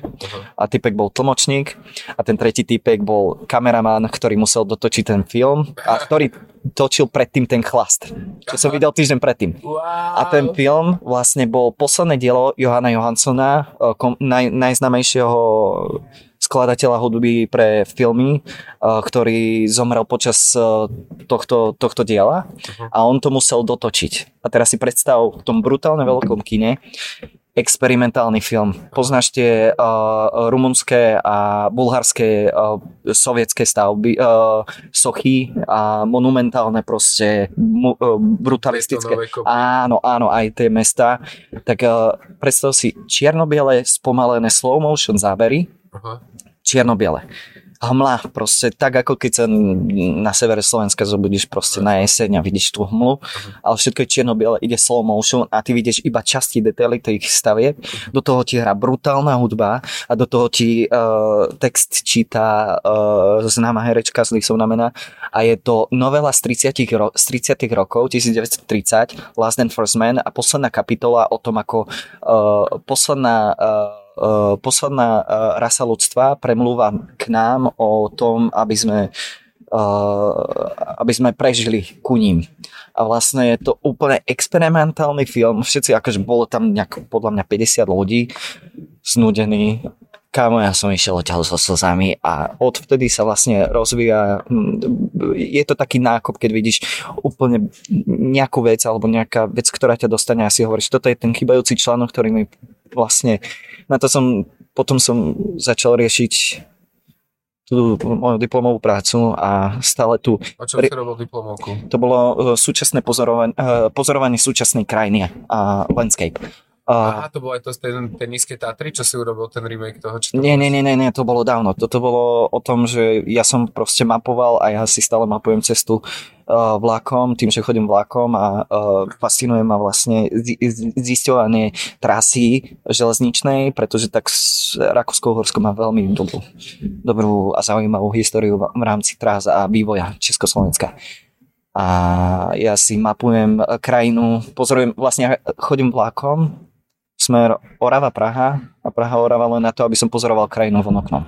A typek bol tlmočník. A ten tretí typek bol kameraman, ktorý musel dotočiť ten film. A ktorý točil predtým ten chlast. Čo som videl týždeň predtým. Wow. A ten film vlastne bol posledné dielo Johana Johanssona, kom, naj, najznamejšieho skladateľa hudby pre filmy, eh, ktorý zomrel počas eh, tohto, tohto diela a on to musel dotočiť. A teraz si predstav v tom brutálne veľkom kine experimentálny film. Poznáš tie uh, rumunské a bulharské uh, sovietské stavby, uh, sochy a monumentálne proste mu, uh, brutalistické. Áno, áno, aj tie mesta. Tak uh, predstav si čierno-biele spomalené slow motion zábery, Aha. Čierno-biele. Hmla, proste tak ako keď sa na severe Slovenska zobudíš proste na jeseň a vidíš tú hmlu, ale všetko je čierno-biele, ide slow motion a ty vidíš iba časti detaily tých stavieb, do toho ti hrá brutálna hudba a do toho ti uh, text číta uh, známa herečka z Lisov na mena a je to novela z 30, ro- z 30 rokov, 1930, Last and First Man a posledná kapitola o tom, ako uh, posledná uh, posledná uh, rasa ľudstva premlúva k nám o tom, aby sme uh, aby sme prežili ku ním. A vlastne je to úplne experimentálny film. Všetci, akože bolo tam nejak, podľa mňa 50 ľudí znudení. Kámo, ja som išiel odtiaľ so slzami a odvtedy sa vlastne rozvíja, hm, je to taký nákop, keď vidíš úplne nejakú vec alebo nejaká vec, ktorá ťa dostane a si hovoríš, toto je ten chybajúci článok, ktorý mi vlastne, na to som, potom som začal riešiť tú moju diplomovú prácu a stále tu A čo si robil diplomovku? to bolo uh, súčasné pozorovanie, pozorovanie súčasnej krajiny a landscape. Uh, Aha, to bolo aj to z tej, tej nízkej Tatry, čo si urobil ten remake toho? Či to nie, nie, nie, nie, nie, to bolo dávno. Toto bolo o tom, že ja som proste mapoval a ja si stále mapujem cestu vlakom, tým, že chodím vlakom a uh, fascinuje ma vlastne zi- zi- zisťovanie trasy železničnej, pretože tak Rakúsko-Uhorsko má veľmi dobrú, dobrú a zaujímavú históriu v rámci trás a vývoja Československa. A ja si mapujem krajinu, pozorujem, vlastne chodím vlakom, smer Orava-Praha a Praha-Orava len na to, aby som pozoroval krajinu von oknom.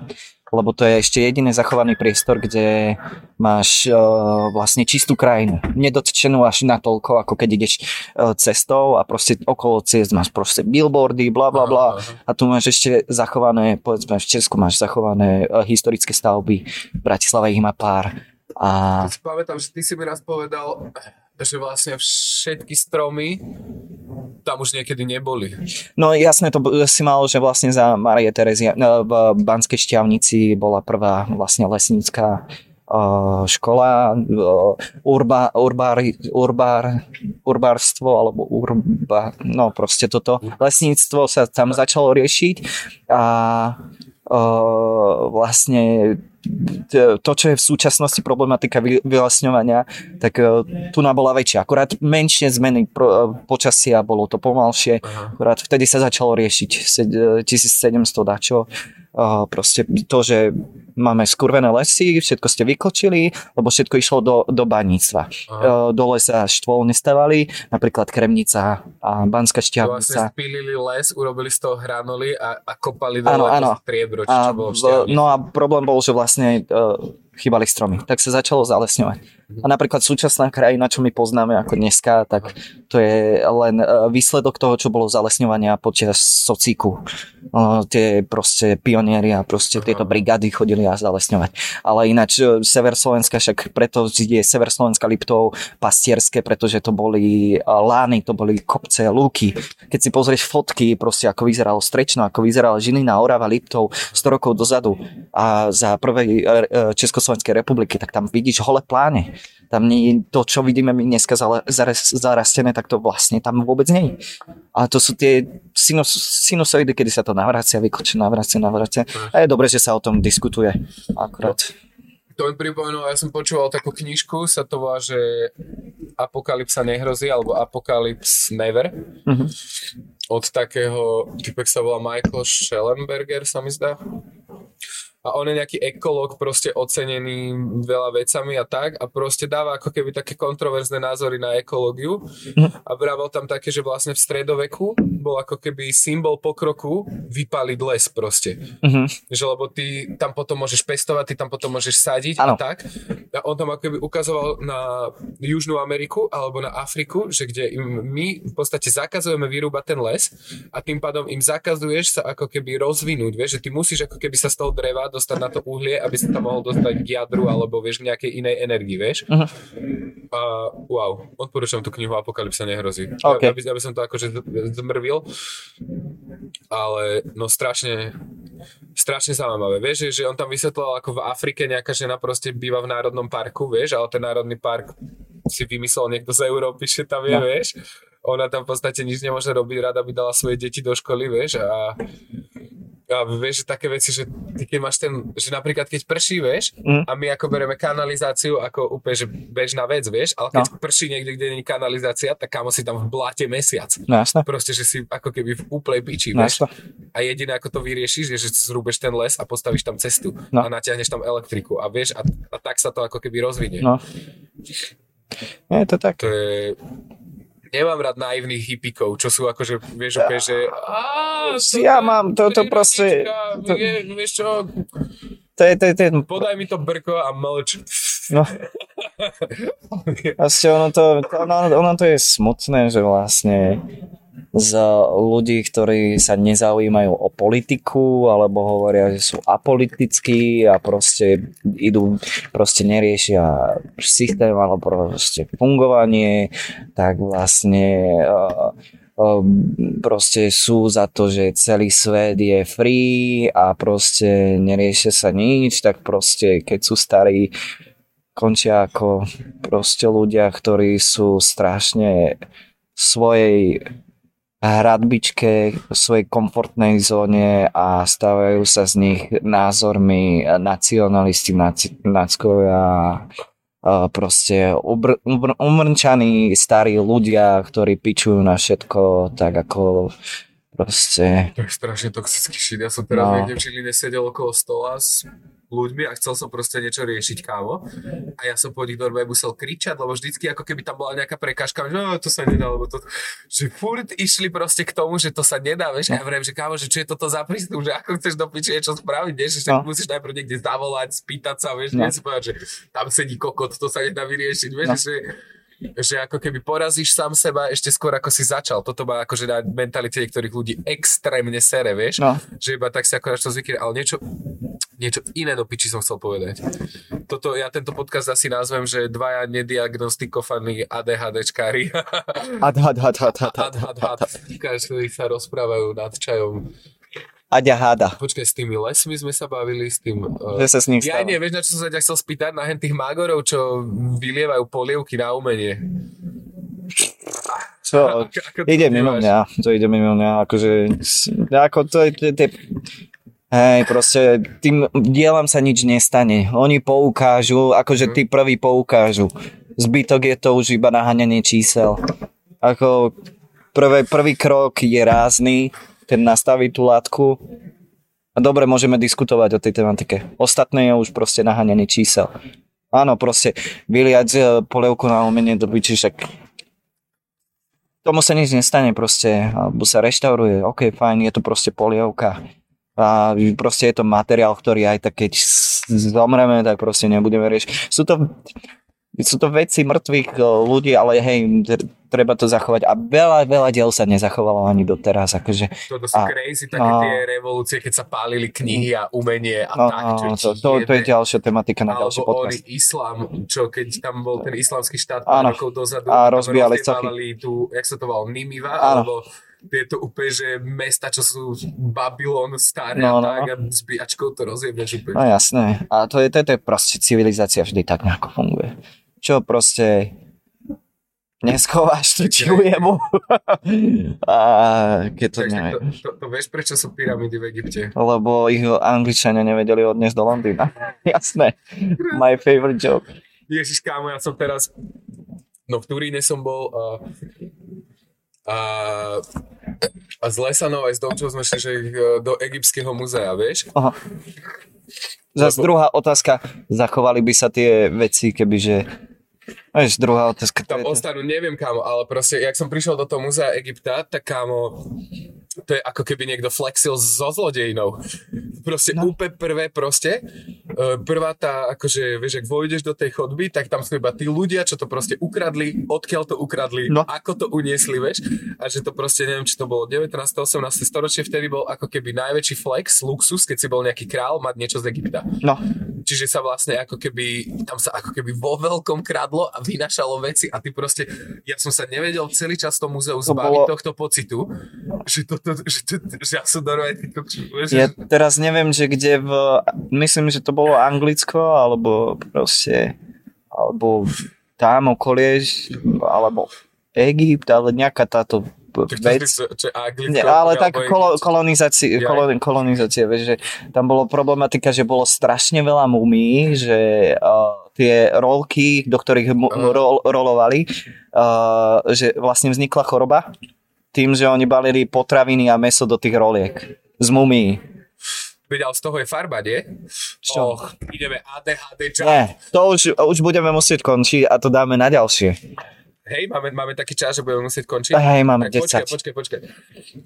Lebo to je ešte jediný zachovaný priestor, kde máš uh, vlastne čistú krajinu. Nedotčenú až natoľko, ako keď ideš uh, cestou a proste okolo ciest máš proste billboardy, bla bla bla. A tu máš ešte zachované, povedzme v Česku máš zachované uh, historické stavby, v Bratislave ich má pár. A pamätám, že ty si mi raz povedal, že vlastne všetky stromy tam už niekedy neboli. No jasné, to si mal, že vlastne za Marie Terezia no, v Banskej šťavnici bola prvá vlastne lesnícka škola, urba, urbár, urbár, urbárstvo alebo urba, no proste toto lesníctvo sa tam začalo riešiť a vlastne to, čo je v súčasnosti problematika vy- vylesňovania, tak uh, tu bola väčšia. Akurát menšie zmeny uh, počasia, bolo to pomalšie. Aha. Akurát vtedy sa začalo riešiť se- 1700 dačo. Uh, proste to, že máme skurvené lesy, všetko ste vykočili, lebo všetko išlo do, do baníctva. Aha. Dole sa štôl nestavali, napríklad Kremnica a Banská To vlastne šťavnica. spílili les, urobili z toho hranuly a, a kopali Áno, dole áno. či A, čo bolo v no a problém bol, že vlastne uh, chýbali stromy. Tak sa začalo zalesňovať. A napríklad súčasná krajina, čo my poznáme ako dneska, tak to je len uh, výsledok toho, čo bolo zalesňovania počas socíku. Uh, tie proste pionieri a proste tieto brigády chodili a zalesňovať. Ale ináč uh, sever Slovenska, však preto je sever Slovenska Liptov pastierské, pretože to boli lány, to boli kopce, lúky. Keď si pozrieš fotky, proste ako vyzeralo Strečno, ako vyzerala Žilina, Orava, Liptov 100 rokov dozadu a za prvej e, e, Československej republiky, tak tam vidíš holé pláne. Tam nie, to, čo vidíme my dneska zarastené, tak to vlastne tam vôbec nie je. Ale to sú tie sinus, sinusoidy, kedy sa to navracia, vykočí, navracia, navracia. A je dobré, že sa o tom diskutuje. Akurát. To mi pripomenulo, ja som počúval takú knižku, sa to volá, že Apokalypsa nehrozí, alebo Apocalypse Never. Mhm. Od takého, typek sa volá Michael Schellenberger, sa mi zdá. A on je nejaký ekológ, proste ocenený veľa vecami a tak a proste dáva ako keby také kontroverzné názory na ekológiu a vravel tam také, že vlastne v stredoveku bol ako keby symbol pokroku vypaliť les proste Mhm. že lebo ty tam potom môžeš pestovať, ty tam potom môžeš sadiť Áno. a tak. A on tam ako keby ukazoval na Južnú Ameriku alebo na Afriku, že kde im my v podstate zakazujeme vyrúbať ten les a tým pádom im zakazuješ sa ako keby rozvinúť, vieš, že ty musíš ako keby sa z toho dreva dostať na to uhlie, aby sa tam mohol dostať k jadru alebo vieš k nejakej inej energii, vieš. Mhm. A wow, odporúčam tú knihu Apokalypsa nehrozí. OK. Aby, aby som to akože zmrvil. Ale no strašne strašne zaujímavé. Vieš, že, že on tam vysvetloval, ako v Afrike nejaká žena proste býva v národnom parku, vieš, ale ten národný park si vymyslel niekto z Európy, že tam je, No. vieš. Ona tam v podstate nič nemôže robiť, rada by dala svoje deti do školy, vieš, a, a vieš, že také veci, že ty keď máš ten, že napríklad keď prší, vieš, Mm. a my ako bereme kanalizáciu ako úplne, že bežná vec, vieš, ale keď No. prší niekde, kde nie je kanalizácia, tak kamo si tam v bláte mesiac. No jasné. Proste, že si ako keby v úplnej piči, No vieš. A jediné, ako to vyriešiš, je, že zrúbeš ten les a postavíš tam cestu No. a natiahneš tam elektriku a vieš, a, a tak sa to ako keby rozvinie. No. Je to tak. To je... Nemám rád naivných hippíkov, čo sú akože, vieš, úplne, že... "Á, to Ja mám, to- to proste- vieš čo, To je, to je, to je, podaj mi to brko a mlč. no, Proste ono to, ono, ono to je smutné, že vlastne z ľudí, ktorí sa nezaujímajú o politiku alebo hovoria, že sú apolitickí a proste idú, proste neriešia systém alebo proste fungovanie, tak vlastne uh, uh, proste sú za to, že celý svet je free a proste neriešia sa nič, tak proste keď sú starí, končia ako proste ľudia, ktorí sú strašne svojej hradbičke, v svojej komfortnej zóne a stávajú sa z nich názormi nacionalisti, naci, nackovia a proste ubr, ubr, umrčaní starí ľudia, ktorí pičujú na všetko, tak ako proste... To je strašne toxický shit. Ja som teraz No. niekde v Žiline sedel okolo stola s ľuďmi a chcel som proste niečo riešiť, kámo. A ja som po nich normálne musel kričať, lebo vždycky ako keby tam bola nejaká prekážka, že no, to sa nedá, lebo to... Že furt išli proste k tomu, že to sa nedá, vieš. A ja vrem, že kámo, že čo je toto za prístup, že ako chceš do piči niečo spraviť, vieš, že No. musíš najprv niekde zavolať, spýtať sa, vieš, No. si povedať, že tam sedí kokot, to sa nedá vyriešiť, vieš, No. že že ako keby porazíš sám seba ešte skôr ako si začal. Toto má akože na mentalite niektorých ľudí extrémne sere, vieš? No. Že iba tak si ako na to zvykne, ale niečo, niečo iné do piči som chcel povedať. Toto, ja tento podcast asi nazvem, že dvaja nediagnostikovaní ADHDčkári. Had, had, had, had, had, Had, had, had. Ktorí sa rozprávajú nad čajom. Aďa háda. Počkaj, s tými lesmi sme sa bavili, s tým... Uh, Že sa s ním ja stalo. nie, vieš, na čo som sa ťa chcel spýtať? Na hen tých mágorov, čo vylievajú polievky na umenie. Čo, Ako- ako to ide mimo mňa, to ide mimo mňa, akože, ako je, to je hej, proste tým dielam sa nič nestane. Oni poukážu, akože tí prví poukážu. Zbytok je to už iba naháňanie čísel. Ako prvé, prvý krok je rázny, ten nastaví tú látku. A dobre, môžeme diskutovať o tej tematike. Ostatné je už proste naháňanie čísel. Áno, proste vyliať eh, polievku na umenie do biči, však tomu sa nič nestane proste, alebo sa reštauruje, ok, fajn, je to proste polievka. A proste je to materiál, ktorý aj tak keď zomreme, tak proste nebudeme riešiť. Sú to, sú to veci mŕtvych eh, ľudí, ale hej, tr- treba to zachovať. A veľa, veľa diel sa nezachovalo ani doteraz, akože, Toto sú A- crazy, také no. tie revolúcie, keď sa pálili knihy a umenie a no, tak. no, čo to, ti to, to je ďalšia tematika na ďalší Alebo podcast. oni islám, čo keď tam bol ten islamský štát pár rokov dozadu, A rozbíjali rozbievali tú, jak sa to volalo, Nimiva, Áno. alebo tieto úplne, že mesta, čo sú Babylon staré No, a no, tak, a zbíjačkou to rozjebeš úplne. No jasné. A to je, to, je- to je proste civilizácia vždy tak nejako funguje. Čo proste neschováš, to ti ujemu. A keď to neviem. to, to, to, vieš, prečo sú pyramídy v Egypte? Lebo ich Angličania nevedeli odniesť do Londýna. Jasné. My favorite joke. Ježiš, kámo, ja som teraz, no v Turíne som bol a, a, a z Lesanov aj z Domčov sme šli že, e, do Egyptského muzea, vieš? Aha. Zas Lebo- druhá otázka. Zachovali by sa tie veci, kebyže... Vieš, druhá otázka. Tam ostanú, neviem kámo, ale proste, jak som prišiel do toho muzea Egypta, tak kámo, to je ako keby niekto flexil so zlodejinou. Proste no. úplne prvé proste, e, prvá tá, akože, vieš, ak vojdeš do tej chodby, tak tam sú iba tí ľudia, čo to proste ukradli, odkiaľ to ukradli, No. ako to uniesli, vieš, a že to proste, neviem, či to bolo 19. 18. storočie, vtedy bol ako keby najväčší flex, luxus, keď si bol nejaký král, mať niečo z Egypta. No, Čiže sa vlastne ako keby, tam sa ako keby vo veľkom kradlo a vynašalo veci a ty proste, ja som sa nevedel celý čas v tom múzeu To zbaviť bolo- tohto pocitu, že, to, to, že, to, že ja som normálne, ja teraz neviem, že kde v... Myslím, že to bolo Anglicko, alebo proste... Alebo tam okolie, alebo Egypt, ale nejaká táto vec. čo, Nie, ale tak alebo kolo, Egypt. kolonizácie, Ja. kolon, kolonizácie, vieš, že tam bolo problematika, že bolo strašne veľa mumí, že uh, tie rolky, do ktorých mu, Aha. rol, rolovali, uh, že vlastne vznikla choroba tým, že oni balili potraviny a meso do tých roliek z mumí. Veď, ale z toho je farba, nie? Čo? Och, ideme ADHD, čo? Nie, to už, už budeme musieť končiť a to dáme na ďalšie. Hej, máme, máme taký čas, že budeme musieť končiť. Hej, máme Tak počkaj, 10. počkaj, počkaj.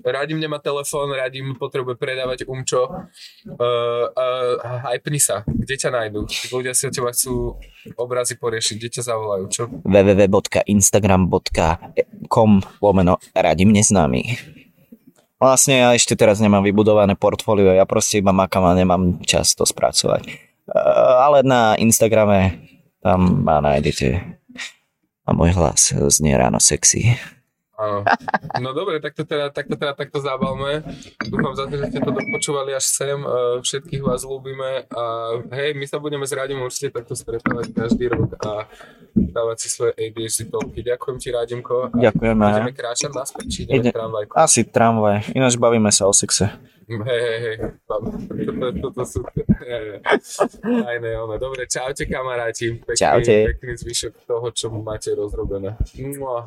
Radim nemá telefón, Radim potrebuje predávať umčo. Uh, uh, hypni sa, kde ťa nájdu? Ľudia si od teba chcú obrazy poriešiť, kde ťa zavolajú, čo? www.instagram.com lomeno radím neznámy. Vlastne ja ešte teraz nemám vybudované portfólio, ja proste iba makám a nemám čas to spracovať. Uh, ale na Instagrame tam ma nájdete a môj hlas znie ráno sexy. Áno. No dobre, tak to teda, tak to teda takto zábavme. Dúfam za to, že ste to dopočúvali až sem. Uh, všetkých vás ľúbime a hej, my sa budeme s Radim určite takto stretávať každý rok a dávať si svoje ADHD topky. Ďakujem ti, Radimko. A Ďakujeme. Ideme kráčať naspäť, či ideme Ide- tramvajku. Asi tramvaj, ináč bavíme sa o sexe. Hej, hej, hej. Toto, sú tajné ono. Dobre, čaute kamaráti. Pekný, Čaute. Pekný zvyšok toho, čo máte rozrobené. Mua.